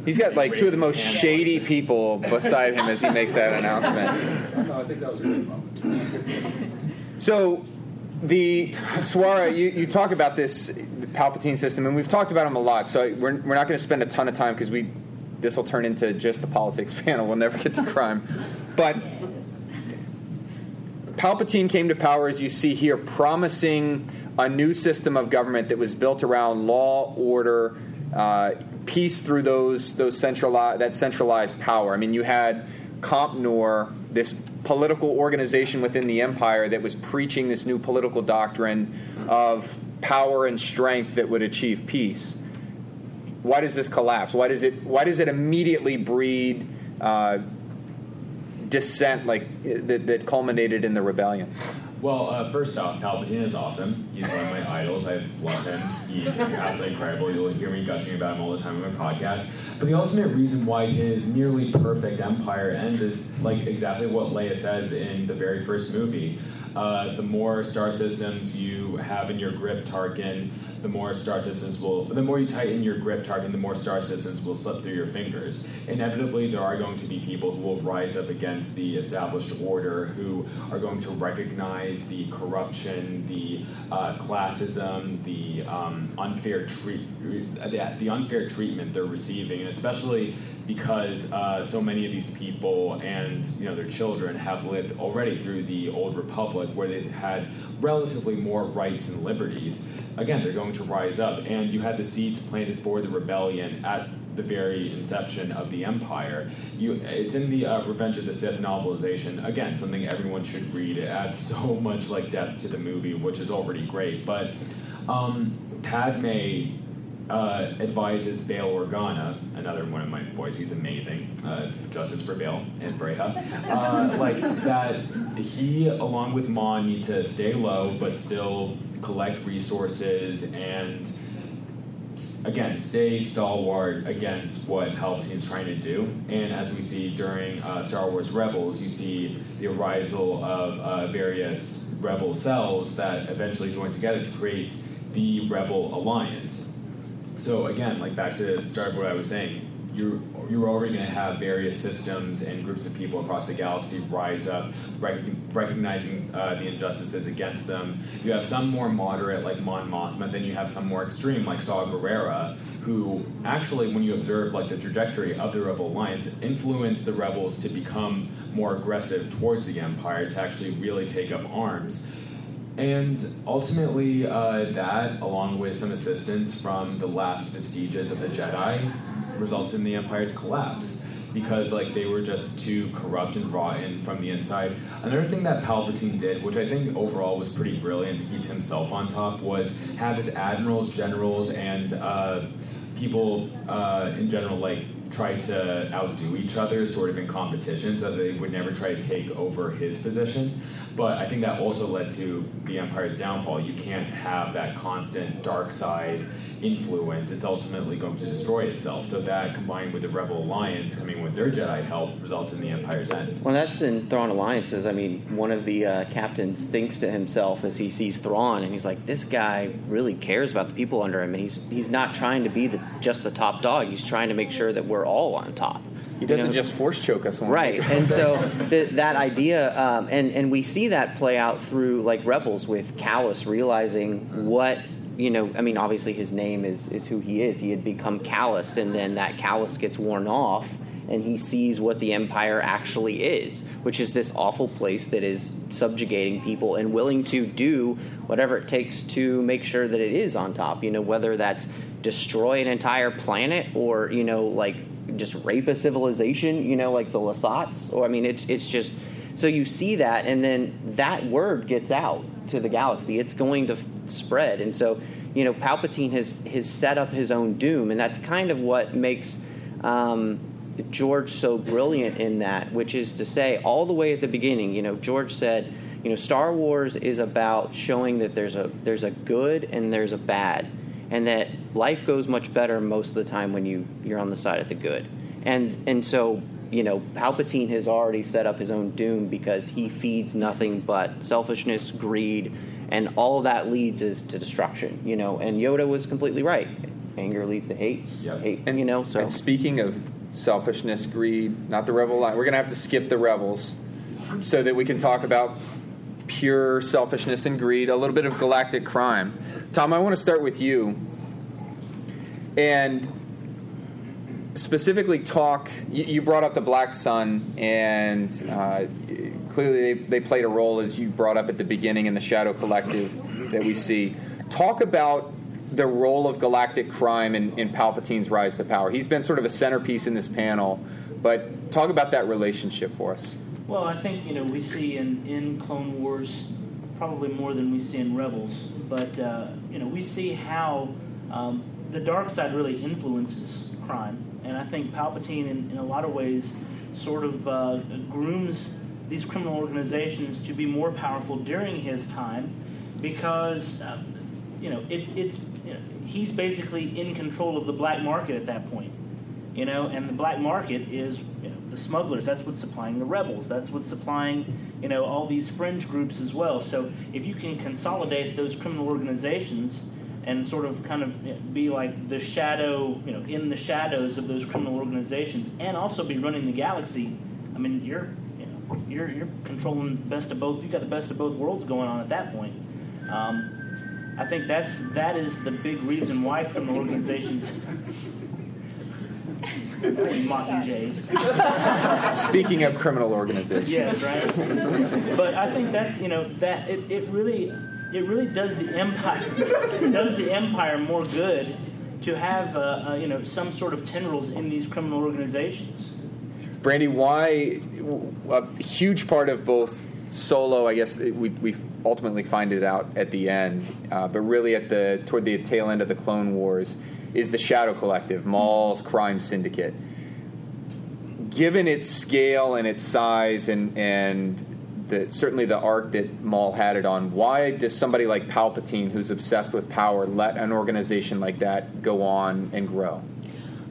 He's got like two of the most shady people beside him as he makes that announcement. No, I think that was a moment. So the Swara, you, you talk about this Palpatine system, and we've talked about him a lot. So we're, we're not going to spend a ton of time because we this will turn into just the politics panel. We'll never get to crime, but Palpatine came to power, as you see here, promising a new system of government that was built around law, order, uh, peace through those those centralized that centralized power. I mean, you had COMPNOR, this political organization within the empire that was preaching this new political doctrine of power and strength that would achieve peace. Why does this collapse? Why does it? Why does it immediately breed uh, dissent like that, that culminated in the rebellion? Well, uh, first off, Palpatine is awesome. He's one of my idols. I love him. He's absolutely incredible. You'll hear me gushing about him all the time on my podcast. But the ultimate reason why his nearly perfect empire ends is like exactly what Leia says in the very first movie. Uh, the more star systems you have in your grip, Tarkin, the more star systems will, the more you tighten your grip, Tarkin, the more star systems will slip through your fingers. Inevitably, there are going to be people who will rise up against the established order, who are going to recognize the corruption, the uh, classism, the um, unfair treat, the, the unfair treatment they're receiving, and especially because uh, so many of these people and you know their children have lived already through the old republic where they've had relatively more rights and liberties. Again they're going to rise up. And you had the seeds planted for the rebellion at the very inception of the empire. You it's in the uh, revenge of the sith novelization. Again something everyone should read. It adds so much like depth to the movie which is already great. But um, padme uh, advises Bail Organa, another one of my boys. He's amazing. Uh, Justice for Bail and Breha. Uh, like that, he along with Ma need to stay low, but still collect resources and again stay stalwart against what Palpatine's trying to do. And as we see during uh, Star Wars Rebels, you see the arisal of uh, various rebel cells that eventually join together to create the Rebel Alliance. So again, like back to start of what I was saying, you're you're already going to have various systems and groups of people across the galaxy rise up, rec- recognizing uh, the injustices against them. You have some more moderate, like Mon Mothma, then you have some more extreme, like Saw Gerrera, who actually, when you observe like the trajectory of the Rebel Alliance, influence the rebels to become more aggressive towards the Empire, to actually really take up arms. And ultimately, uh, that, along with some assistance from the last vestiges of the Jedi, results in the Empire's collapse because like they were just too corrupt and rotten from the inside. Another thing that Palpatine did, which I think overall was pretty brilliant to keep himself on top, was have his admirals, generals, and uh, people uh, in general like try to outdo each other, sort of in competition, so they would never try to take over his position. But I think that also led to the Empire's downfall. You can't have that constant dark side influence. It's ultimately going to destroy itself. So that combined with the Rebel Alliance coming with their Jedi help results in the Empire's end. Well, that's in Thrawn Alliances. I mean, one of the uh, captains thinks to himself as he sees Thrawn, and he's like, "This guy really cares about the people under him, and he's he's not trying to be the, just the top dog. He's trying to make sure that we're all on top." He doesn't You know? just force choke us, right and so the, that idea um, and, and we see that play out through like rebels with Kallus realizing what you know i mean obviously his name is, is who he is he had become callous and then that callous gets worn off and he sees what the empire actually is which is this awful place that is subjugating people and willing to do whatever it takes to make sure that it is on top you know whether that's destroy an entire planet or you know like just rape a civilization, you know, like the Lasats. Or I mean, it's it's just so you see that, and then that word gets out to the galaxy. It's going to spread, and so you know, Palpatine has has set up his own doom, and that's kind of what makes. Um, George so brilliant in that, which is to say, all the way at the beginning, you know, George said, you know, Star Wars is about showing that there's a there's a good and there's a bad, and that life goes much better most of the time when you you're on the side of the good, and and so you know, Palpatine has already set up his own doom because he feeds nothing but selfishness, greed, and all that leads is to destruction. You know, and Yoda was completely right. anger leads to hate. hate and you know, so And speaking of selfishness, greed, not the rebel line, we're going to have to skip the rebels so that we can talk about pure selfishness and greed, a little bit of galactic crime. Tom, I want to start with you and specifically talk. You, brought up the Black Sun, and uh, clearly they, they played a role, as you brought up at the beginning, in the Shadow Collective that we see. Talk about the role of galactic crime in, in Palpatine's rise to power. He's been sort of a centerpiece in this panel, but talk about that relationship for us. Well, I think you know we see in, in Clone Wars probably more than we see in Rebels, but uh, you know we see how um, the dark side really influences crime, and I think Palpatine, in, in a lot of ways, sort of uh, grooms these criminal organizations to be more powerful during his time, because uh, you know it, it's you know, he's basically in control of the black market at that point, you know, and the black market is the smugglers. That's what's supplying the rebels. That's what's supplying you know all these fringe groups as well. So if you can consolidate those criminal organizations and sort of kind of be like the shadow, you know, in the shadows of those criminal organizations, and also be running the galaxy. I mean, you're you know you're you're controlling the best of both. You've got the best of both worlds going on at that point. Um, I think that's that is the big reason why criminal organizations. Mocking Jays. Speaking of criminal organizations. Yes, right. but I think that's you know that it, it really it really does the empire does the empire more good to have uh, uh, you know some sort of tendrils in these criminal organizations. Brandy, why a huge part of both Solo? I guess we, we ultimately find it out at the end, uh, but really at the toward the tail end of the Clone Wars is the Shadow Collective, Maul's crime syndicate. Given its scale and its size, and and the, certainly the arc that Maul had it on, why does somebody like Palpatine, who's obsessed with power, let an organization like that go on and grow?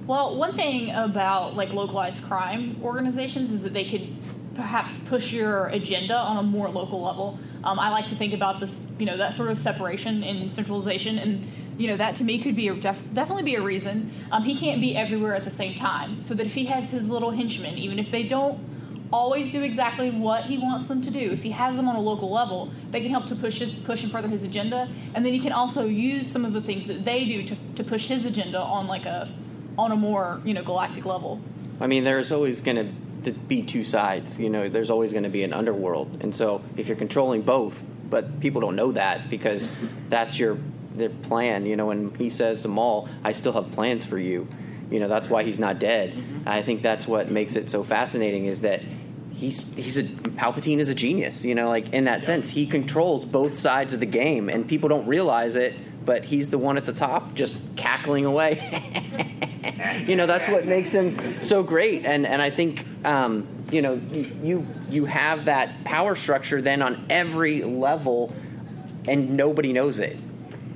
Well, one thing about like localized crime organizations is that they could perhaps push your agenda on a more local level. Um, I like to think about this, you know, that sort of separation and centralization, and you know that to me could be a def- definitely be a reason. Um, he can't be everywhere at the same time, so that if he has his little henchmen, even if they don't always do exactly what he wants them to do, if he has them on a local level, they can help to push his, push and further his agenda, and then he can also use some of the things that they do to, to push his agenda on like a on a more you know galactic level. I mean, there's always going to be two sides. You know, there's always going to be an underworld, and so if you're controlling both, but people don't know that because that's your their plan. You know, when he says to Maul, "I still have plans for you," you know, that's why he's not dead. Mm-hmm. I think that's what makes it so fascinating is that he's he's a Palpatine is a genius. You know, like in that yeah. sense, he controls both sides of the game, and people don't realize it. But he's the one at the top, just cackling away. you know, that's what makes him so great. And and I think um, you know you you have that power structure then on every level, and nobody knows it.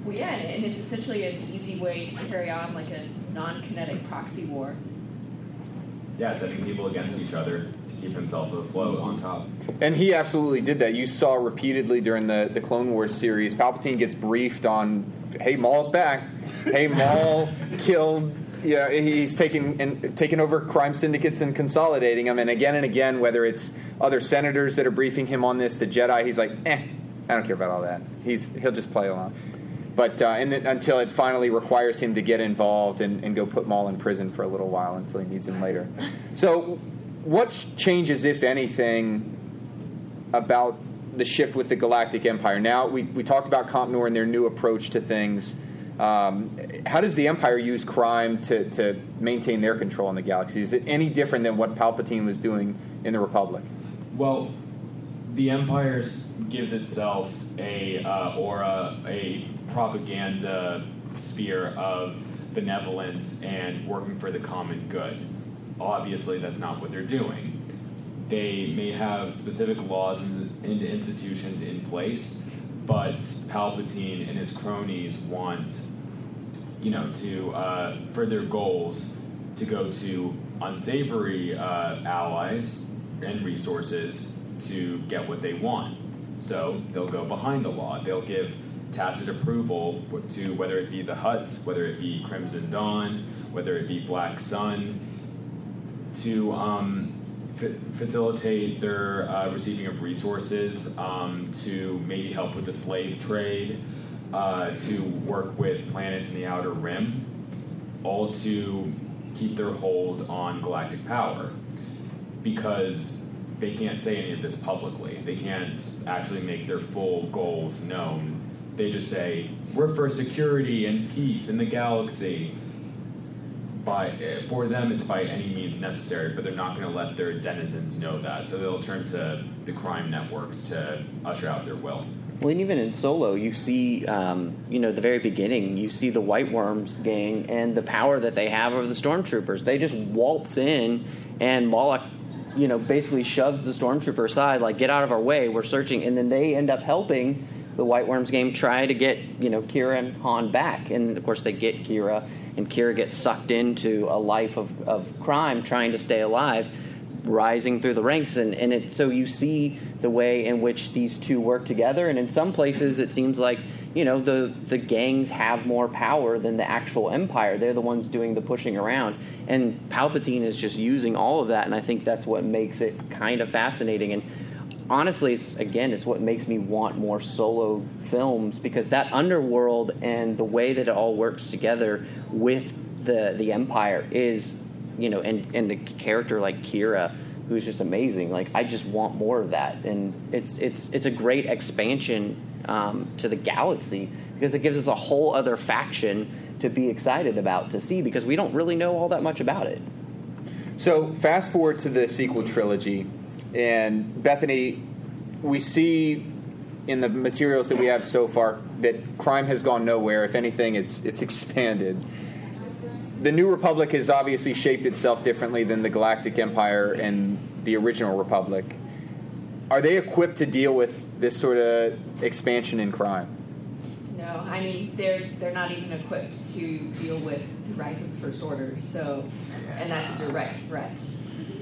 Well, yeah, and it's essentially an easy way to carry on like a non-kinetic proxy war. Yeah, setting people against each other to keep himself afloat on top. And he absolutely did that. You saw repeatedly during the, the Clone Wars series, Palpatine gets briefed on, hey, Maul's back. Hey, Maul killed yeah, he's taking and taking over crime syndicates and consolidating them. And again and again, whether it's other senators that are briefing him on this, the Jedi, he's like, eh, I don't care about all that. He's he'll just play along. But uh, and then, until it finally requires him to get involved and, and go put Maul in prison for a little while until he needs him later. So, what changes, if anything, about the shift with the Galactic Empire? Now we we talked about COMPNOR and their new approach to things. Um, how does the Empire use crime to, to maintain their control in the galaxy? Is it any different than what Palpatine was doing in the Republic? Well, the Empire gives itself a uh, aura, a propaganda sphere of benevolence and working for the common good. Obviously, that's not what they're doing. They may have specific laws and institutions in place, but Palpatine and his cronies want, you know, to uh, for their goals to go to unsavory uh, allies and resources to get what they want. So they'll go behind the law. They'll give tacit approval to whether it be the Hutts, whether it be Crimson Dawn, whether it be Black Sun, to um, fa- facilitate their uh, receiving of resources, um, to maybe help with the slave trade, uh, to work with planets in the outer rim, all to keep their hold on galactic power. Because they can't say any of this publicly. They can't actually make their full goals known. They just say, we're for security and peace in the galaxy. By, eh, for them, it's by any means necessary, but they're not going to let their denizens know that. So they'll turn to the crime networks to usher out their will. Well, and even in Solo, you see, um, you know, the very beginning, you see the White Worms gang and the power that they have over the stormtroopers. They just waltz in, and Moloch, you know, basically shoves the stormtrooper aside, like, get out of our way, we're searching. And then they end up helping the White Worms gang try to get, you know, Qi'ra and Han back. And of course, they get Qi'ra, and Qi'ra gets sucked into a life of, of crime trying to stay alive rising through the ranks and, and it, so you see the way in which these two work together and in some places it seems like you know the the gangs have more power than the actual empire they're the ones doing the pushing around and palpatine is just using all of that and i think that's what makes it kind of fascinating and honestly it's again it's what makes me want more solo films because that underworld and the way that it all works together with the the empire is you know, and and the character like Qi'ra, who's just amazing. Like I just want more of that, and it's it's it's a great expansion um, to the galaxy because it gives us a whole other faction to be excited about to see because we don't really know all that much about it. So fast forward to the sequel trilogy, and Bethany, we see in the materials that we have so far that crime has gone nowhere. If anything, it's it's expanded the New Republic has obviously shaped itself differently than the Galactic Empire and the original Republic. Are they equipped to deal with this sort of expansion in crime? I mean they're they're not even equipped to deal with the rise of the First Order. So, and that's a direct threat.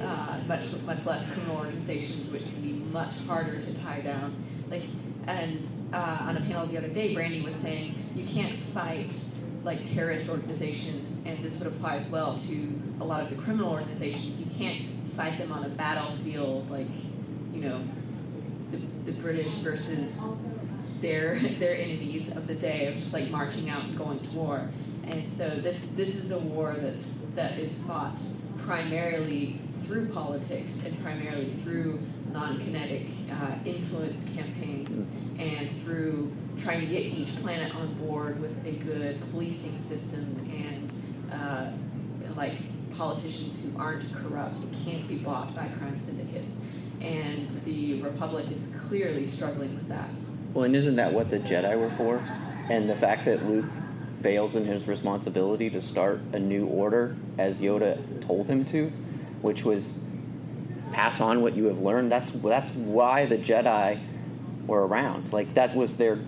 Uh, much much less criminal organizations, which can be much harder to tie down. Like, and uh, on a panel the other day, Brandy was saying you can't fight like terrorist organizations, and this would apply as well to a lot of the criminal organizations. You can't fight them on a battlefield like, you know, the, the British versus their their enemies of the day of just like marching out and going to war. And so this this is a war that's that is fought primarily through politics and primarily through non-kinetic uh, influence campaigns and through trying to get each planet on board with a good policing system and uh, like politicians who aren't corrupt and can't be bought by crime syndicates. And the Republic is clearly struggling with that. Well, and isn't that what the Jedi were for? And the fact that Luke fails in his responsibility to start a new order as Yoda told him to, which was pass on what you have learned. That's that's why the Jedi were around. Like that was their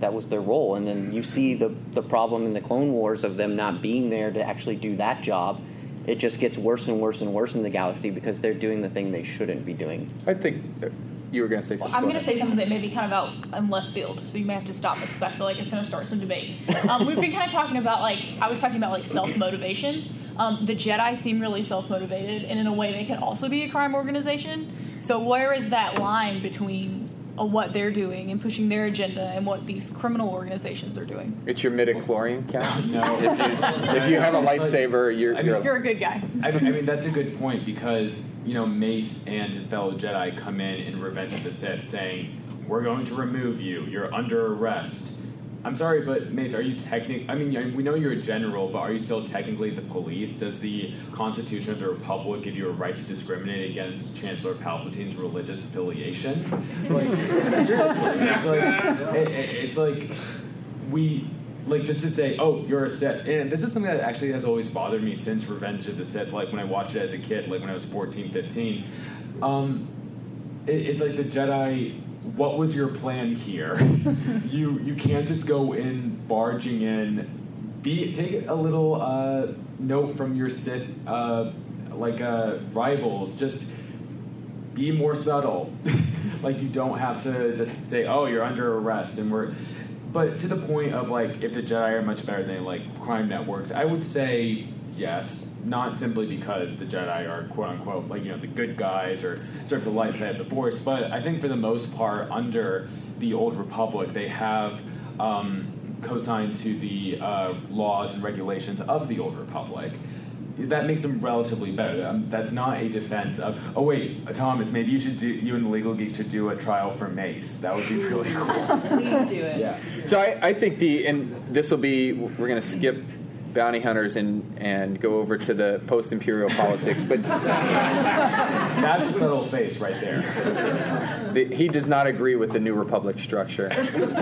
that was their role. And then you see the the problem in the Clone Wars of them not being there to actually do that job. It just gets worse and worse and worse in the galaxy because they're doing the thing they shouldn't be doing. I think you were going to say something. I'm going to say something that may be kind of out in left field, so you may have to stop us because I feel like it's going to start some debate. Um, we've been kind of talking about like I was talking about like self motivation. Um, the Jedi seem really self motivated, and in a way, they can also be a crime organization. So where is that line between uh, what they're doing and pushing their agenda and what these criminal organizations are doing? It's your midichlorian count. no, if you, if you have a lightsaber, you're I mean, you're, You're a good guy. I mean, I mean, that's a good point because you know Mace and his fellow Jedi come in in Revenge of the Sith saying, "We're going to remove you. You're under arrest." I'm sorry, but Mace, are you technic? I mean, we know you're a general, but are you still technically the police? Does the Constitution of the Republic give you a right to discriminate against Chancellor Palpatine's religious affiliation? Like, seriously, it's like, it- it- it's like we like just to say, oh, you're a Sith. And this is something that actually has always bothered me since Revenge of the Sith, like when I watched it as a kid, like when I was 14, 15. Um, it, it's like the Jedi, what was your plan here? you you can't just go in barging in. Be take a little uh, note from your Sith uh, like uh, rivals. Just be more subtle. like you don't have to just say, "Oh, you're under arrest," and we're but to the point of like, if the Jedi are much better than like crime networks, I would say yes. Not simply because the Jedi are quote unquote like you know the good guys or sort of the light side of the Force, but I think for the most part under the Old Republic they have. Um, co-signed to the uh, laws and regulations of the Old Republic that makes them relatively better. Um, that's not a defense of. Oh wait, Thomas, maybe you should do. You and the legal geeks should do a trial for Mace. That would be really cool. Please do it. Yeah. So I, I think the and this will be we're going to skip bounty hunters and and go over to the post imperial politics, but That's a subtle face right there. the, he does not agree with the New Republic structure.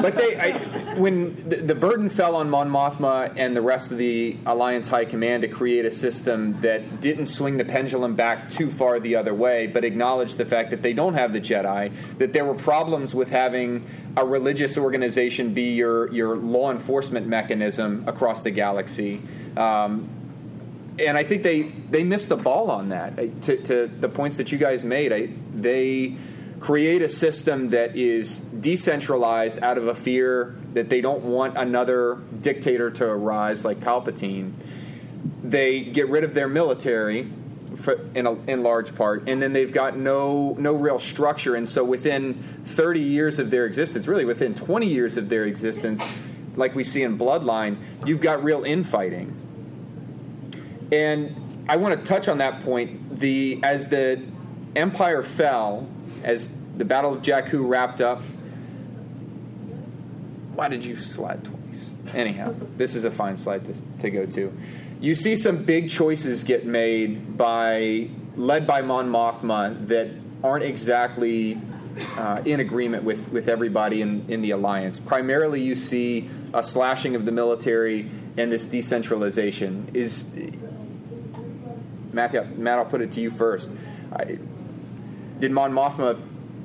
But they, I, when the, the burden fell on Mon Mothma and the rest of the Alliance High Command to create a system that didn't swing the pendulum back too far the other way, but acknowledged the fact that they don't have the Jedi, that there were problems with having a religious organization be your your law enforcement mechanism across the galaxy. Um, and I think they they missed the ball on that. To, to the points that you guys made, I, they create a system that is decentralized out of a fear that they don't want another dictator to arise like Palpatine. They get rid of their military. For, in, a, in large part, and then they've got no no real structure, and so within 30 years of their existence, really within 20 years of their existence, like we see in Bloodline, you've got real infighting. And I want to touch on that point. The as the empire fell, as the Battle of Jakku wrapped up. Why did you slide twice? Anyhow, this is a fine slide to, to go to. You see some big choices get made by led by Mon Mothma that aren't exactly uh, in agreement with, with everybody in, in the alliance. Primarily, you see a slashing of the military and this decentralization. Is Matthew, Matt, I'll put it to you first. I, did Mon Mothma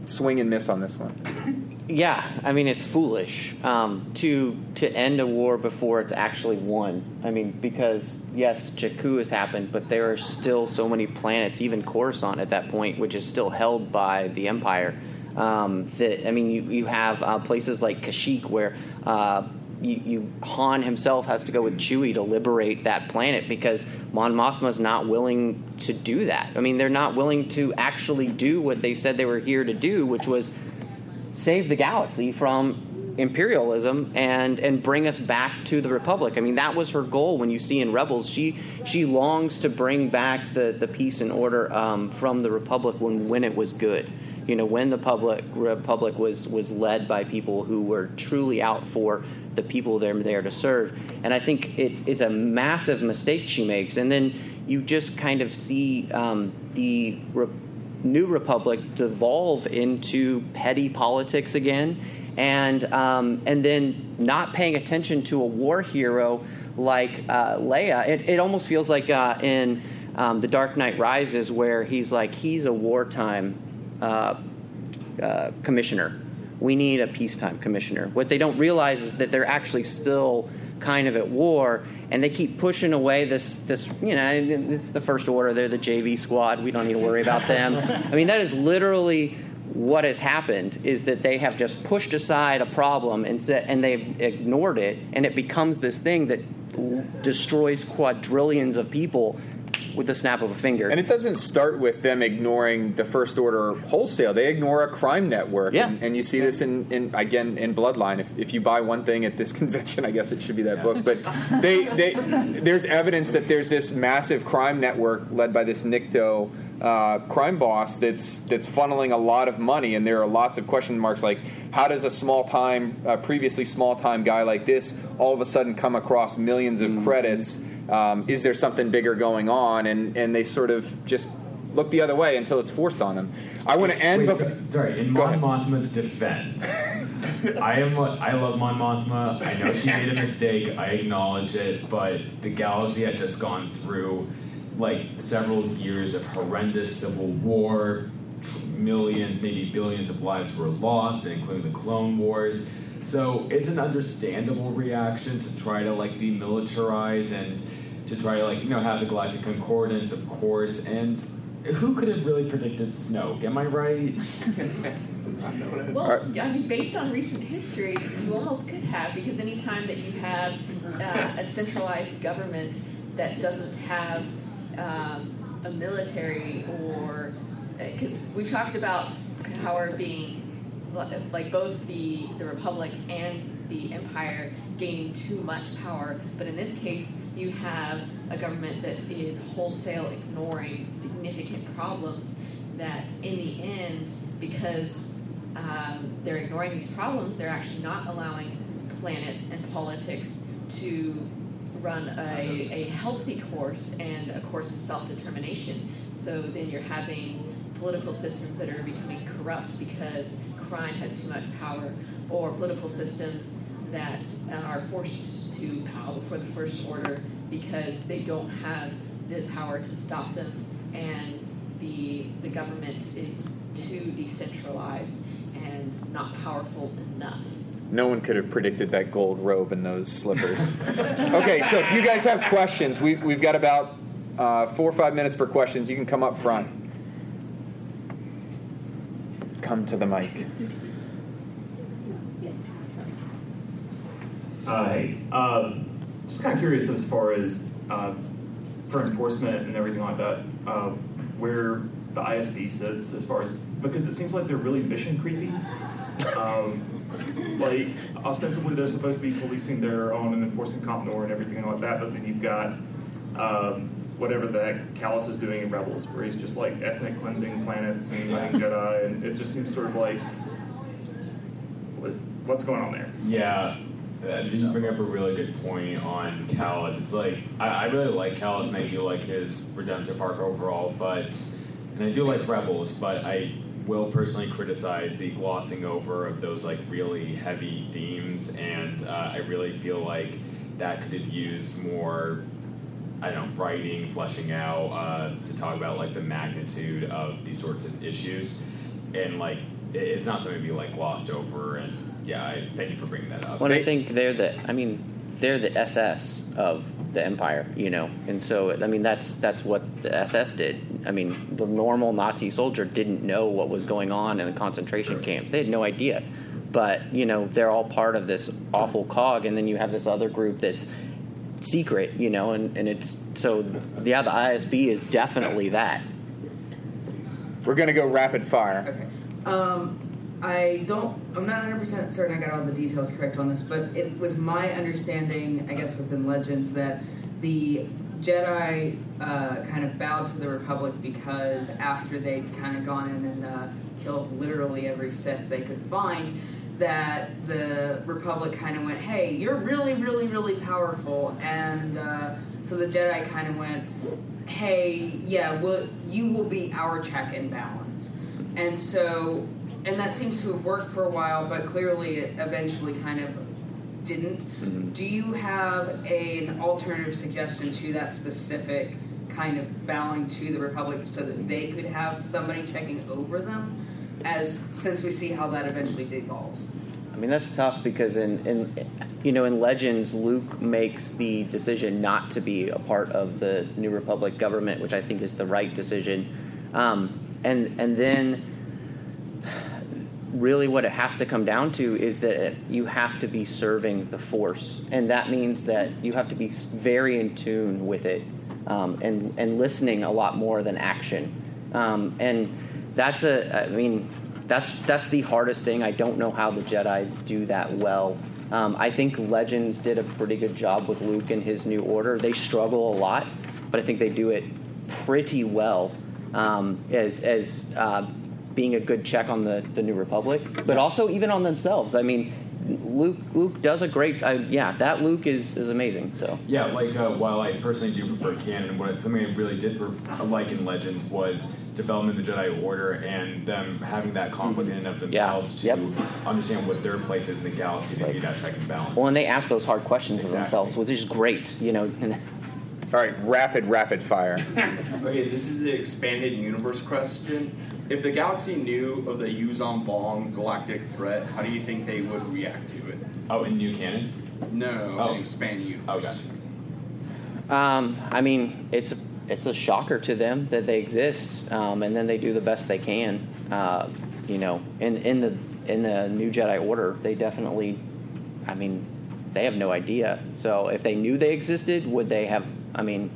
swing and miss on this one? Yeah, I mean it's foolish um, to to end a war before it's actually won. I mean because yes, Jakku has happened, but there are still so many planets, even Coruscant at that point, which is still held by the Empire. Um, that I mean, you you have uh, places like Kashyyyk where. Uh, you, you Han himself has to go with Chewie to liberate that planet because Mon Mothma's not willing to do that. I mean, they're not willing to actually do what they said they were here to do, which was save the galaxy from imperialism and and bring us back to the republic. I mean, that was her goal. When you see in Rebels, she she longs to bring back the the peace and order um, from the republic when when it was good. You know, when the public republic was was led by people who were truly out for the people they're there to serve. And I think it's it's a massive mistake she makes. And then you just kind of see um, the re- New Republic devolve into petty politics again, and um, and then not paying attention to a war hero like uh, Leia. It, it almost feels like uh, in um, The Dark Knight Rises, where he's like he's a wartime uh, uh, commissioner. We need a peacetime commissioner. What they don't realize is that they're actually still kind of at war, and they keep pushing away this this you know it's the first order. They're the JV squad. We don't need to worry about them. I mean that is literally what has happened is that they have just pushed aside a problem and said, and they've ignored it, and it becomes this thing that destroys quadrillions of people with the snap of a finger. And it doesn't start with them ignoring the First Order wholesale. They ignore a crime network. Yeah. And, and you see this in, in again in Bloodline. If, if you buy one thing at this convention, I guess it should be that book. But they, they there's evidence that there's this massive crime network led by this Nikto uh, crime boss that's that's funneling a lot of money, and there are lots of question marks like how does a small time, uh, previously small time guy like this all of a sudden come across millions of credits? Um, is there something bigger going on? And and they sort of just look the other way until it's forced on them. I want to end. Wait, bef- so- sorry, in Mon Mothma's defense, I am. I love Mon Mothma. I know she made a mistake. I acknowledge it, but the galaxy had just gone through like several years of horrendous civil war. Millions, maybe billions of lives were lost, including the Clone Wars. So it's an understandable reaction to try to like demilitarize and to try to like you know have the Galactic Concordance, of course, and who could have really predicted Snoke? Am I right? Well, I mean, based on recent history, you almost could have, because anytime that you have uh, a centralized government that doesn't have um, a military or, because we've talked about power being like both the, the Republic and the Empire gaining too much power, but in this case, you have a government that is wholesale ignoring significant problems that in the end, because um, they're ignoring these problems, they're actually not allowing planets and politics to run a, a healthy course and a course of self determination. So then you're having political systems that are becoming corrupt because crime has too much power, or political systems that are forced to bow before the First Order because they don't have the power to stop them, and the, the government is too decentralized and not powerful enough. No one could have predicted that gold robe and those slippers. okay, so if you guys have questions, we, we've got about uh, four or five minutes for questions. You can come up front. Come to the mic. Hi. Um, just kind of curious as far as uh, for enforcement and everything like that, uh, where the ISB sits as far as because it seems like they're really mission creepy. Um, like ostensibly they're supposed to be policing their own and enforcing comp and everything like that, but then you've got um, whatever that Kallus is doing in Rebels, where he's just like ethnic cleansing planets and hunting Jedi, and it just seems sort of like what's, going on there? Yeah, you bring up a really good point on Kallus. It's like I, I really like Kallus, and I do like his redemptive arc overall. But and I do like Rebels, but I will personally criticize the glossing over of those like really heavy themes, and uh, I really feel like that could have used more. I don't know, writing, fleshing out uh, to talk about like the magnitude of these sorts of issues, and like it's not something to be like glossed over. And yeah, I thank you for bringing that up. Well, I think they're the. I mean, they're the SS of the Empire, you know, and so I mean that's that's what the SS did. I mean, the normal Nazi soldier didn't know what was going on in the concentration camps. They had no idea, but you know they're all part of this awful cog, and then you have this other group that's secret, you know, and, and it's so yeah, the ISB is definitely that. We're gonna go rapid fire. Okay. Um, I don't. I'm not 100 percent certain I got all the details correct on this, but it was my understanding, I guess, within Legends that the Jedi uh, kind of bowed to the Republic because after they'd kind of gone in and uh, killed literally every Sith they could find, that the Republic kind of went, "Hey, you're really, really, really powerful," and uh, so the Jedi kind of went, "Hey, yeah, well, you will be our check and balance," and so and that seems to have worked for a while, but clearly it eventually kind of didn't. Do you have a, an alternative suggestion to that specific kind of bowing to the Republic so that they could have somebody checking over them? As since we see how that eventually devolves. I mean that's tough because in, in you know in Legends Luke makes the decision not to be a part of the New Republic government, which I think is the right decision, um, and and then really what it has to come down to is that you have to be serving the force. And that means that you have to be very in tune with it um, and and listening a lot more than action. Um, and that's a i mean that's that's the hardest thing. I don't know how the jedi do that well. Um, i think legends did a pretty good job with luke and his new order. They struggle a lot but i think they do it pretty well um, as as uh, being a good check on the, the New Republic, but also even on themselves. I mean, Luke Luke does a great. Uh, yeah, that Luke is, is amazing. So Yeah, like uh, while I personally do prefer canon, what something I really did pre- like in Legends was development of the Jedi Order and them having that conflict in and of themselves to understand what their place is in the galaxy to be that check and balance. well, and they ask those hard questions of themselves, which is great. You know. All right, rapid, rapid fire. okay, this is an expanded universe question. If the galaxy knew of the Yuuzhan Vong galactic threat, how do you think they would react to it? Oh, in new canon? No, Oh. an expanded universe. Okay. Um, I mean, it's it's a shocker to them that they exist, um, and then they do the best they can. Uh, you know, in in the in the New Jedi Order, they definitely, I mean, they have no idea. So if they knew they existed, would they have? I mean,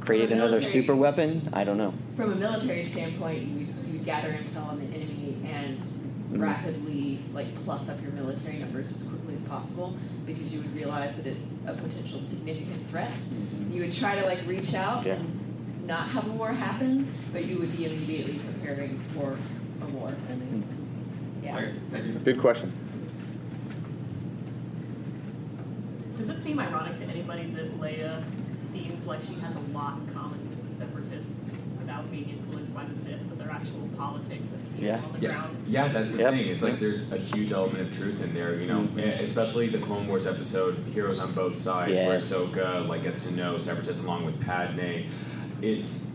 created another super weapon? I don't know. From a military standpoint, you, you would gather intel on the enemy and rapidly like plus up your military numbers as quickly as possible because you would realize that it's a potential significant threat. Mm-hmm. You would try to like reach out Yeah. and not have a war happen, but you would be immediately preparing for a war. Yeah. Good question. Does it seem ironic to anybody that Leia seems like she has a lot in common with the separatists without being influenced by the Sith, but their actual politics of people Yeah. on the Yeah, ground? yeah, that's the Yep. thing. It's like there's a huge element of truth in there, you know, e- especially the Clone Wars episode, Heroes on Both Sides, where Yes. Ahsoka like gets to know Separatists along with Padme. It's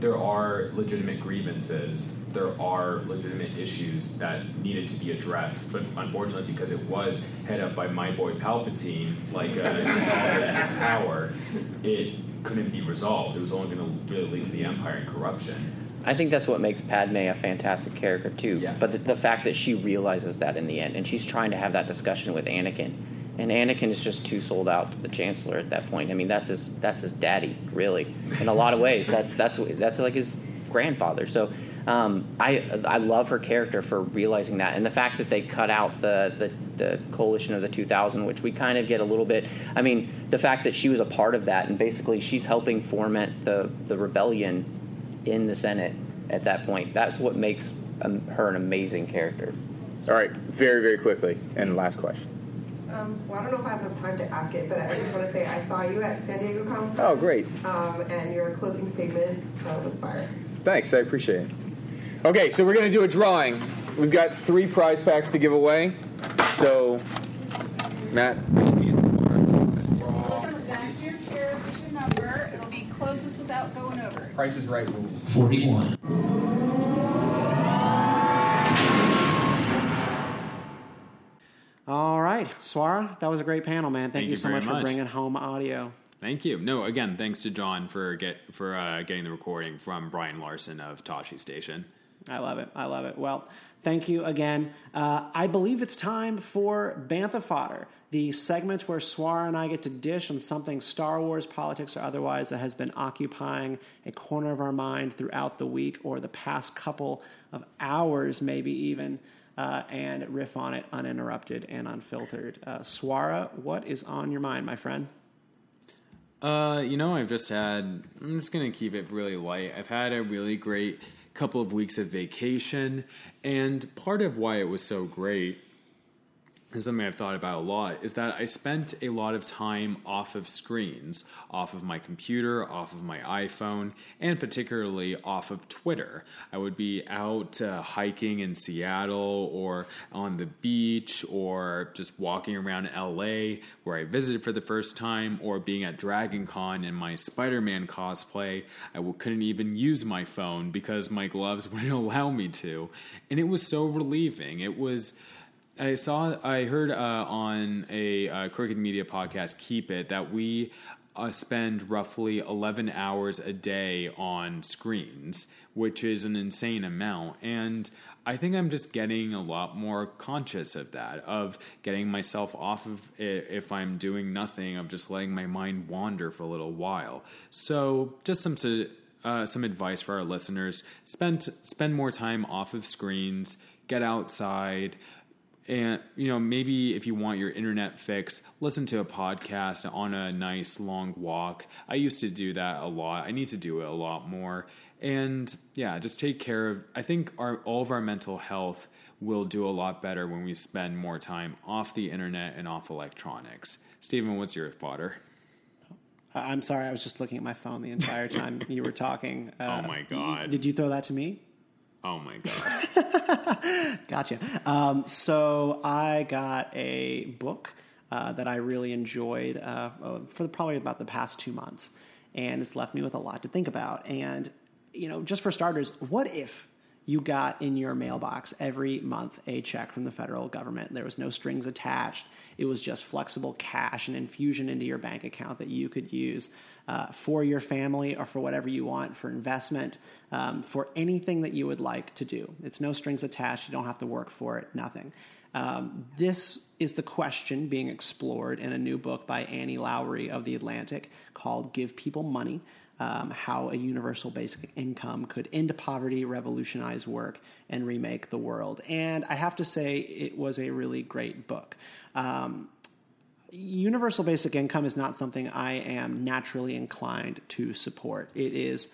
there are legitimate grievances, there are legitimate issues that needed to be addressed, but unfortunately, because it was head up by my boy Palpatine, like uh, in his power, it couldn't be resolved. It was only going to really lead to the Empire and corruption. I think that's what makes Padme a fantastic character too. But the, the fact that she realizes that in the end, and she's trying to have that discussion with Anakin, and Anakin is just too sold out to the Chancellor at that point. I mean, that's his that's his daddy, really, in a lot of ways. That's that's that's like his grandfather. So. Um, I I love her character for realizing that, and the fact that they cut out the, the the coalition of the 2000, which we kind of get a little bit. I mean, the fact that she was a part of that, and basically she's helping foment the the rebellion in the Senate at that point. That's what makes um, her an amazing character. All right, very very quickly, and last question. Um, well, I don't know if I have enough time to ask it, but I just want to say I saw you at San Diego Comic Con. Oh, great. Um, and your closing statement uh, was fire. Thanks, I appreciate it. Okay, so we're going to do a drawing. We've got three prize packs to give away. So, Matt, Welcome back to your chairs. There's your number. It'll be closest without going over. Price is Right rules. 41. All right, Swara, that was a great panel, man. Thank, Thank you, you so very much, for much. bringing home audio. Thank you. No, again, thanks to John for get for uh, getting the recording from Brian Larson of Tosche Station. I love it. I love it. Well, thank you again. Uh, I believe it's time for Bantha Fodder, the segment where Swar and I get to dish on something Star Wars, politics, or otherwise that has been occupying a corner of our mind throughout the week or the past couple of hours, maybe even, uh, and riff on it uninterrupted and unfiltered. Uh, Swara, what is on your mind, my friend? Uh, you know, I've just had. I'm just gonna keep it really light. I've had a really great couple of weeks of vacation, and part of why it was so great something I've thought about a lot is that I spent a lot of time off of screens, off of my computer, off of my iPhone, and particularly off of Twitter. I would be out uh, hiking in Seattle or on the beach or just walking around LA where I visited for the first time or being at Dragon Con in my Spider Man cosplay. I couldn't even use my phone because my gloves wouldn't allow me to. And it was so relieving. It was. I saw, I heard uh, on a uh, Crooked Media podcast, Keep It, that we uh, spend roughly 11 hours a day on screens, which is an insane amount. And I think I'm just getting a lot more conscious of that, of getting myself off of it if I'm doing nothing, of just letting my mind wander for a little while. So, just some uh, some advice for our listeners: spend spend more time off of screens, get outside and you know maybe if you want your internet fix listen to a podcast on a nice long walk i used to do that a lot i need to do it a lot more and yeah just take care of i think our all of our mental health will do a lot better when we spend more time off the internet and off electronics stephen what's your fodder I'm sorry, I was just looking at my phone the entire time you were talking. Uh, Oh my God. Did you throw that to me? Oh my god Gotcha. Um, so I got a book uh, that I really enjoyed uh, for probably about the past two months, and it's left me with a lot to think about. And you know, just for starters, what if you got in your mailbox every month a check from the federal government. There was no strings attached. It was just flexible cash and infusion into your bank account that you could use uh, for your family or for whatever you want, for investment, um, for anything that you would like to do. It's no strings attached. You don't have to work for it, nothing. Um, this is the question being explored in a new book by Annie Lowrey of The Atlantic called Give People Money um, How a Universal Basic Income Could End Poverty, Revolutionize Work, and Remake the World. And I have to say, it was a really great book. Um, universal basic income is not something I am naturally inclined to support. It is,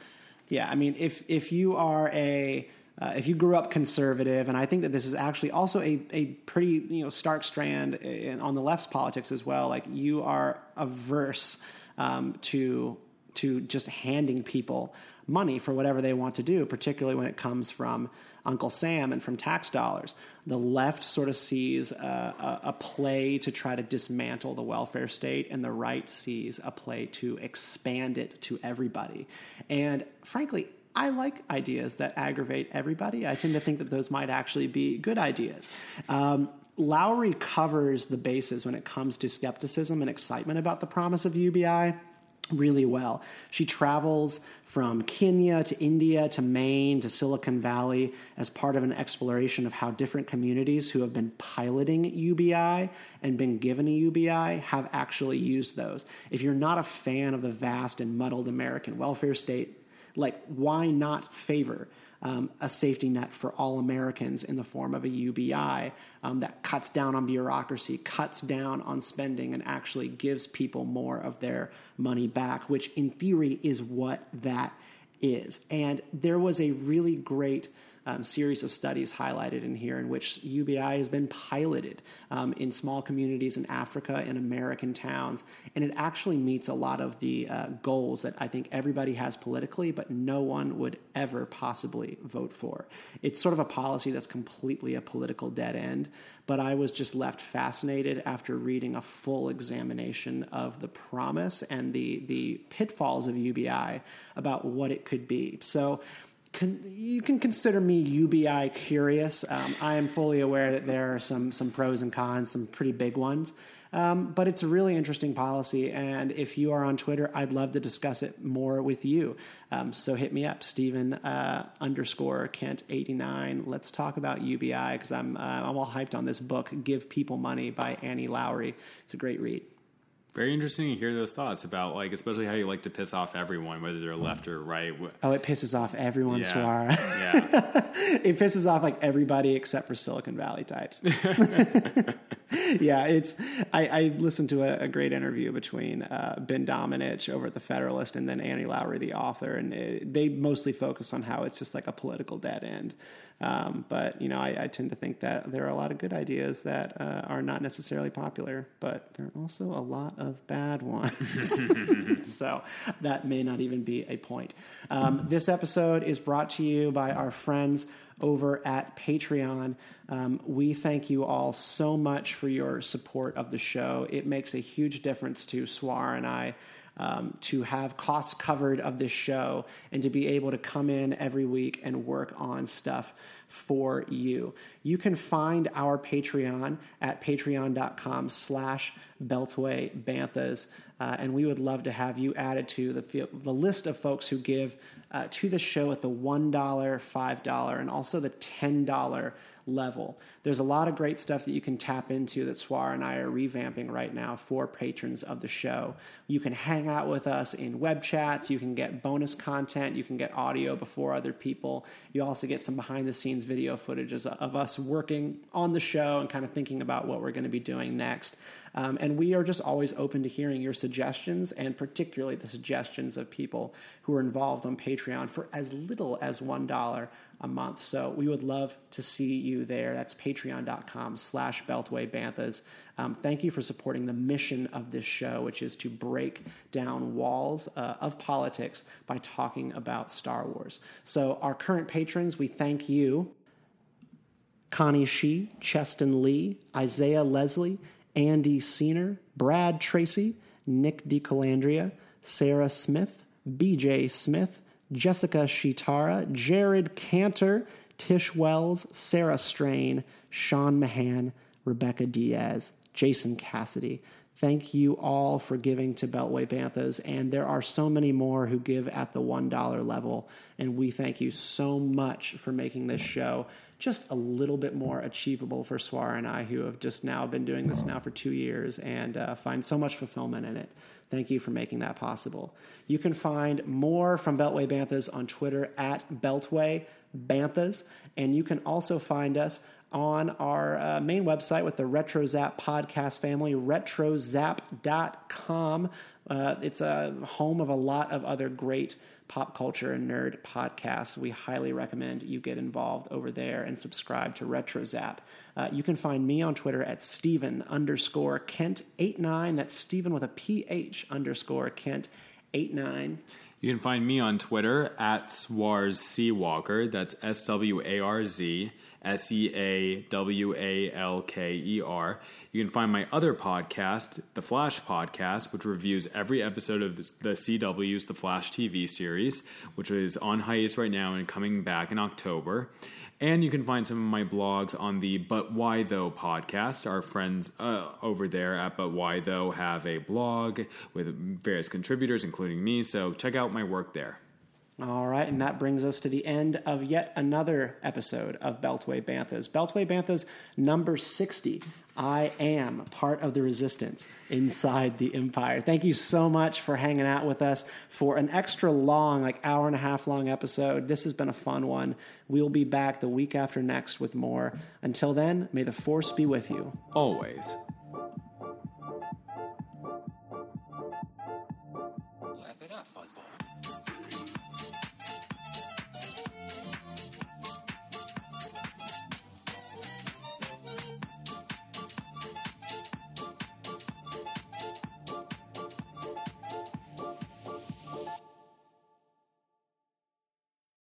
yeah, I mean, if, if you are a uh, if you grew up conservative, and I think that this is actually also a, a pretty you know stark strand in, on the left's politics as well. Like you are averse um, to to just handing people money for whatever they want to do, particularly when it comes from Uncle Sam and from tax dollars. The left sort of sees a, a, a, play to try to dismantle the welfare state, and the right sees a play to expand it to everybody. And frankly, I like ideas that aggravate everybody. I tend to think that those might actually be good ideas. Um, Lowrey covers the bases when it comes to skepticism and excitement about the promise of UBI really well. She travels from Kenya to India to Maine to Silicon Valley as part of an exploration of how different communities who have been piloting UBI and been given a UBI have actually used those. If you're not a fan of the vast and muddled American welfare state, like why not favor um, a safety net for all Americans in the form of a UBI um, that cuts down on bureaucracy, cuts down on spending, and actually gives people more of their money back, which in theory is what that is. And there was a really great um, series of studies highlighted in here in which UBI has been piloted um, in small communities in Africa and American towns. And it actually meets a lot of the uh, goals that I think everybody has politically, but no one would ever possibly vote for. It's sort of a policy that's completely a political dead end. But I was just left fascinated after reading a full examination of the promise and the, the pitfalls of UBI about what it could be. So, You can consider me UBI curious. Um, I am fully aware that there are some some pros and cons, some pretty big ones. Um, but it's a really interesting policy, and if you are on Twitter, I'd love to discuss it more with you. Um, so hit me up, Stephen uh, underscore Kent eighty nine. Let's talk about UBI because I'm uh, I'm all hyped on this book, "Give People Money" by Annie Lowrey. It's a great read. Very interesting to hear those thoughts about like, especially how you like to piss off everyone, whether they're left or right. Oh, it pisses off everyone, Yeah. Swara. Yeah. it pisses off like everybody except for Silicon Valley types. yeah, it's. I, I listened to a, a great interview between uh, Ben Domenech over at the Federalist and then Annie Lowrey the author, and it, they mostly focused on how it's just like a political dead end. Um, but you know, I, I tend to think that there are a lot of good ideas that uh, are not necessarily popular, but there are also a lot of bad ones. so that may not even be a point. Um, this episode is brought to you by our friends over at Patreon. Um, we thank you all so much for your support of the show. It makes a huge difference to Swar and I. Um, to have costs covered of this show and to be able to come in every week and work on stuff for you. You can find our Patreon at patreon.com slash Beltway Banthas. Uh, and we would love to have you added to the, the list of folks who give uh, to the show at the $1, $5, and also the $10 level. There's a lot of great stuff that you can tap into that Swar and I are revamping right now for patrons of the show. You can hang out with us in web chats, you can get bonus content, you can get audio before other people. You also get some behind the scenes video footages of us working on the show and kind of thinking about what we're going to be doing next. Um, and we are just always open to hearing your suggestions and particularly the suggestions of people who are involved on Patreon for as little as $1 a month. So we would love to see you there. That's patreon.com slash beltwaybanthas. Um, thank you for supporting the mission of this show, which is to break down walls uh, of politics by talking about Star Wars. So our current patrons, we thank you. Connie Shee, Cheston Lee, Isaiah Leslie, Andy Seener, Brad Tracy, Nick DeCalandria, Sarah Smith, BJ Smith, Jessica Shitara, Jared Cantor, Tish Wells, Sarah Strain, Sean Mahan, Rebecca Diaz, Jason Cassidy. Thank you all for giving to Beltway Banthas, and there are so many more who give at the $1 level, and we thank you so much for making this show just a little bit more achievable for Swar and I, who have just now been doing this now for two years and uh, find so much fulfillment in it. Thank you for making that possible. You can find more from Beltway Banthas on Twitter at Beltway Banthas, and you can also find us on our uh, main website with the RetroZap podcast family, retrozap.com. Uh, it's a home of a lot of other great pop culture and nerd podcasts. We highly recommend you get involved over there and subscribe to RetroZap. Uh, you can find me on Twitter at Stephen underscore Kent89. That's Stephen with a PH underscore Kent89. You can find me on Twitter at Swarz Seawalker. That's S W A R Z S E A W A L K E R. You can find my other podcast, The Flash Podcast, which reviews every episode of the CW's The Flash TV series, which is on hiatus right now and coming back in October. And you can find some of my blogs on the But Why Though podcast. Our friends uh, over there at But Why Though have a blog with various contributors, including me. So check out my work there. All right, and that brings us to the end of yet another episode of Beltway Banthas. Beltway Banthas number 60. I am part of the resistance inside the empire. Thank you so much for hanging out with us for an extra long, like hour and a half long episode. This has been a fun one. We'll be back the week after next with more. Until then, may the force be with you. Always. Laugh it up, fuzzball.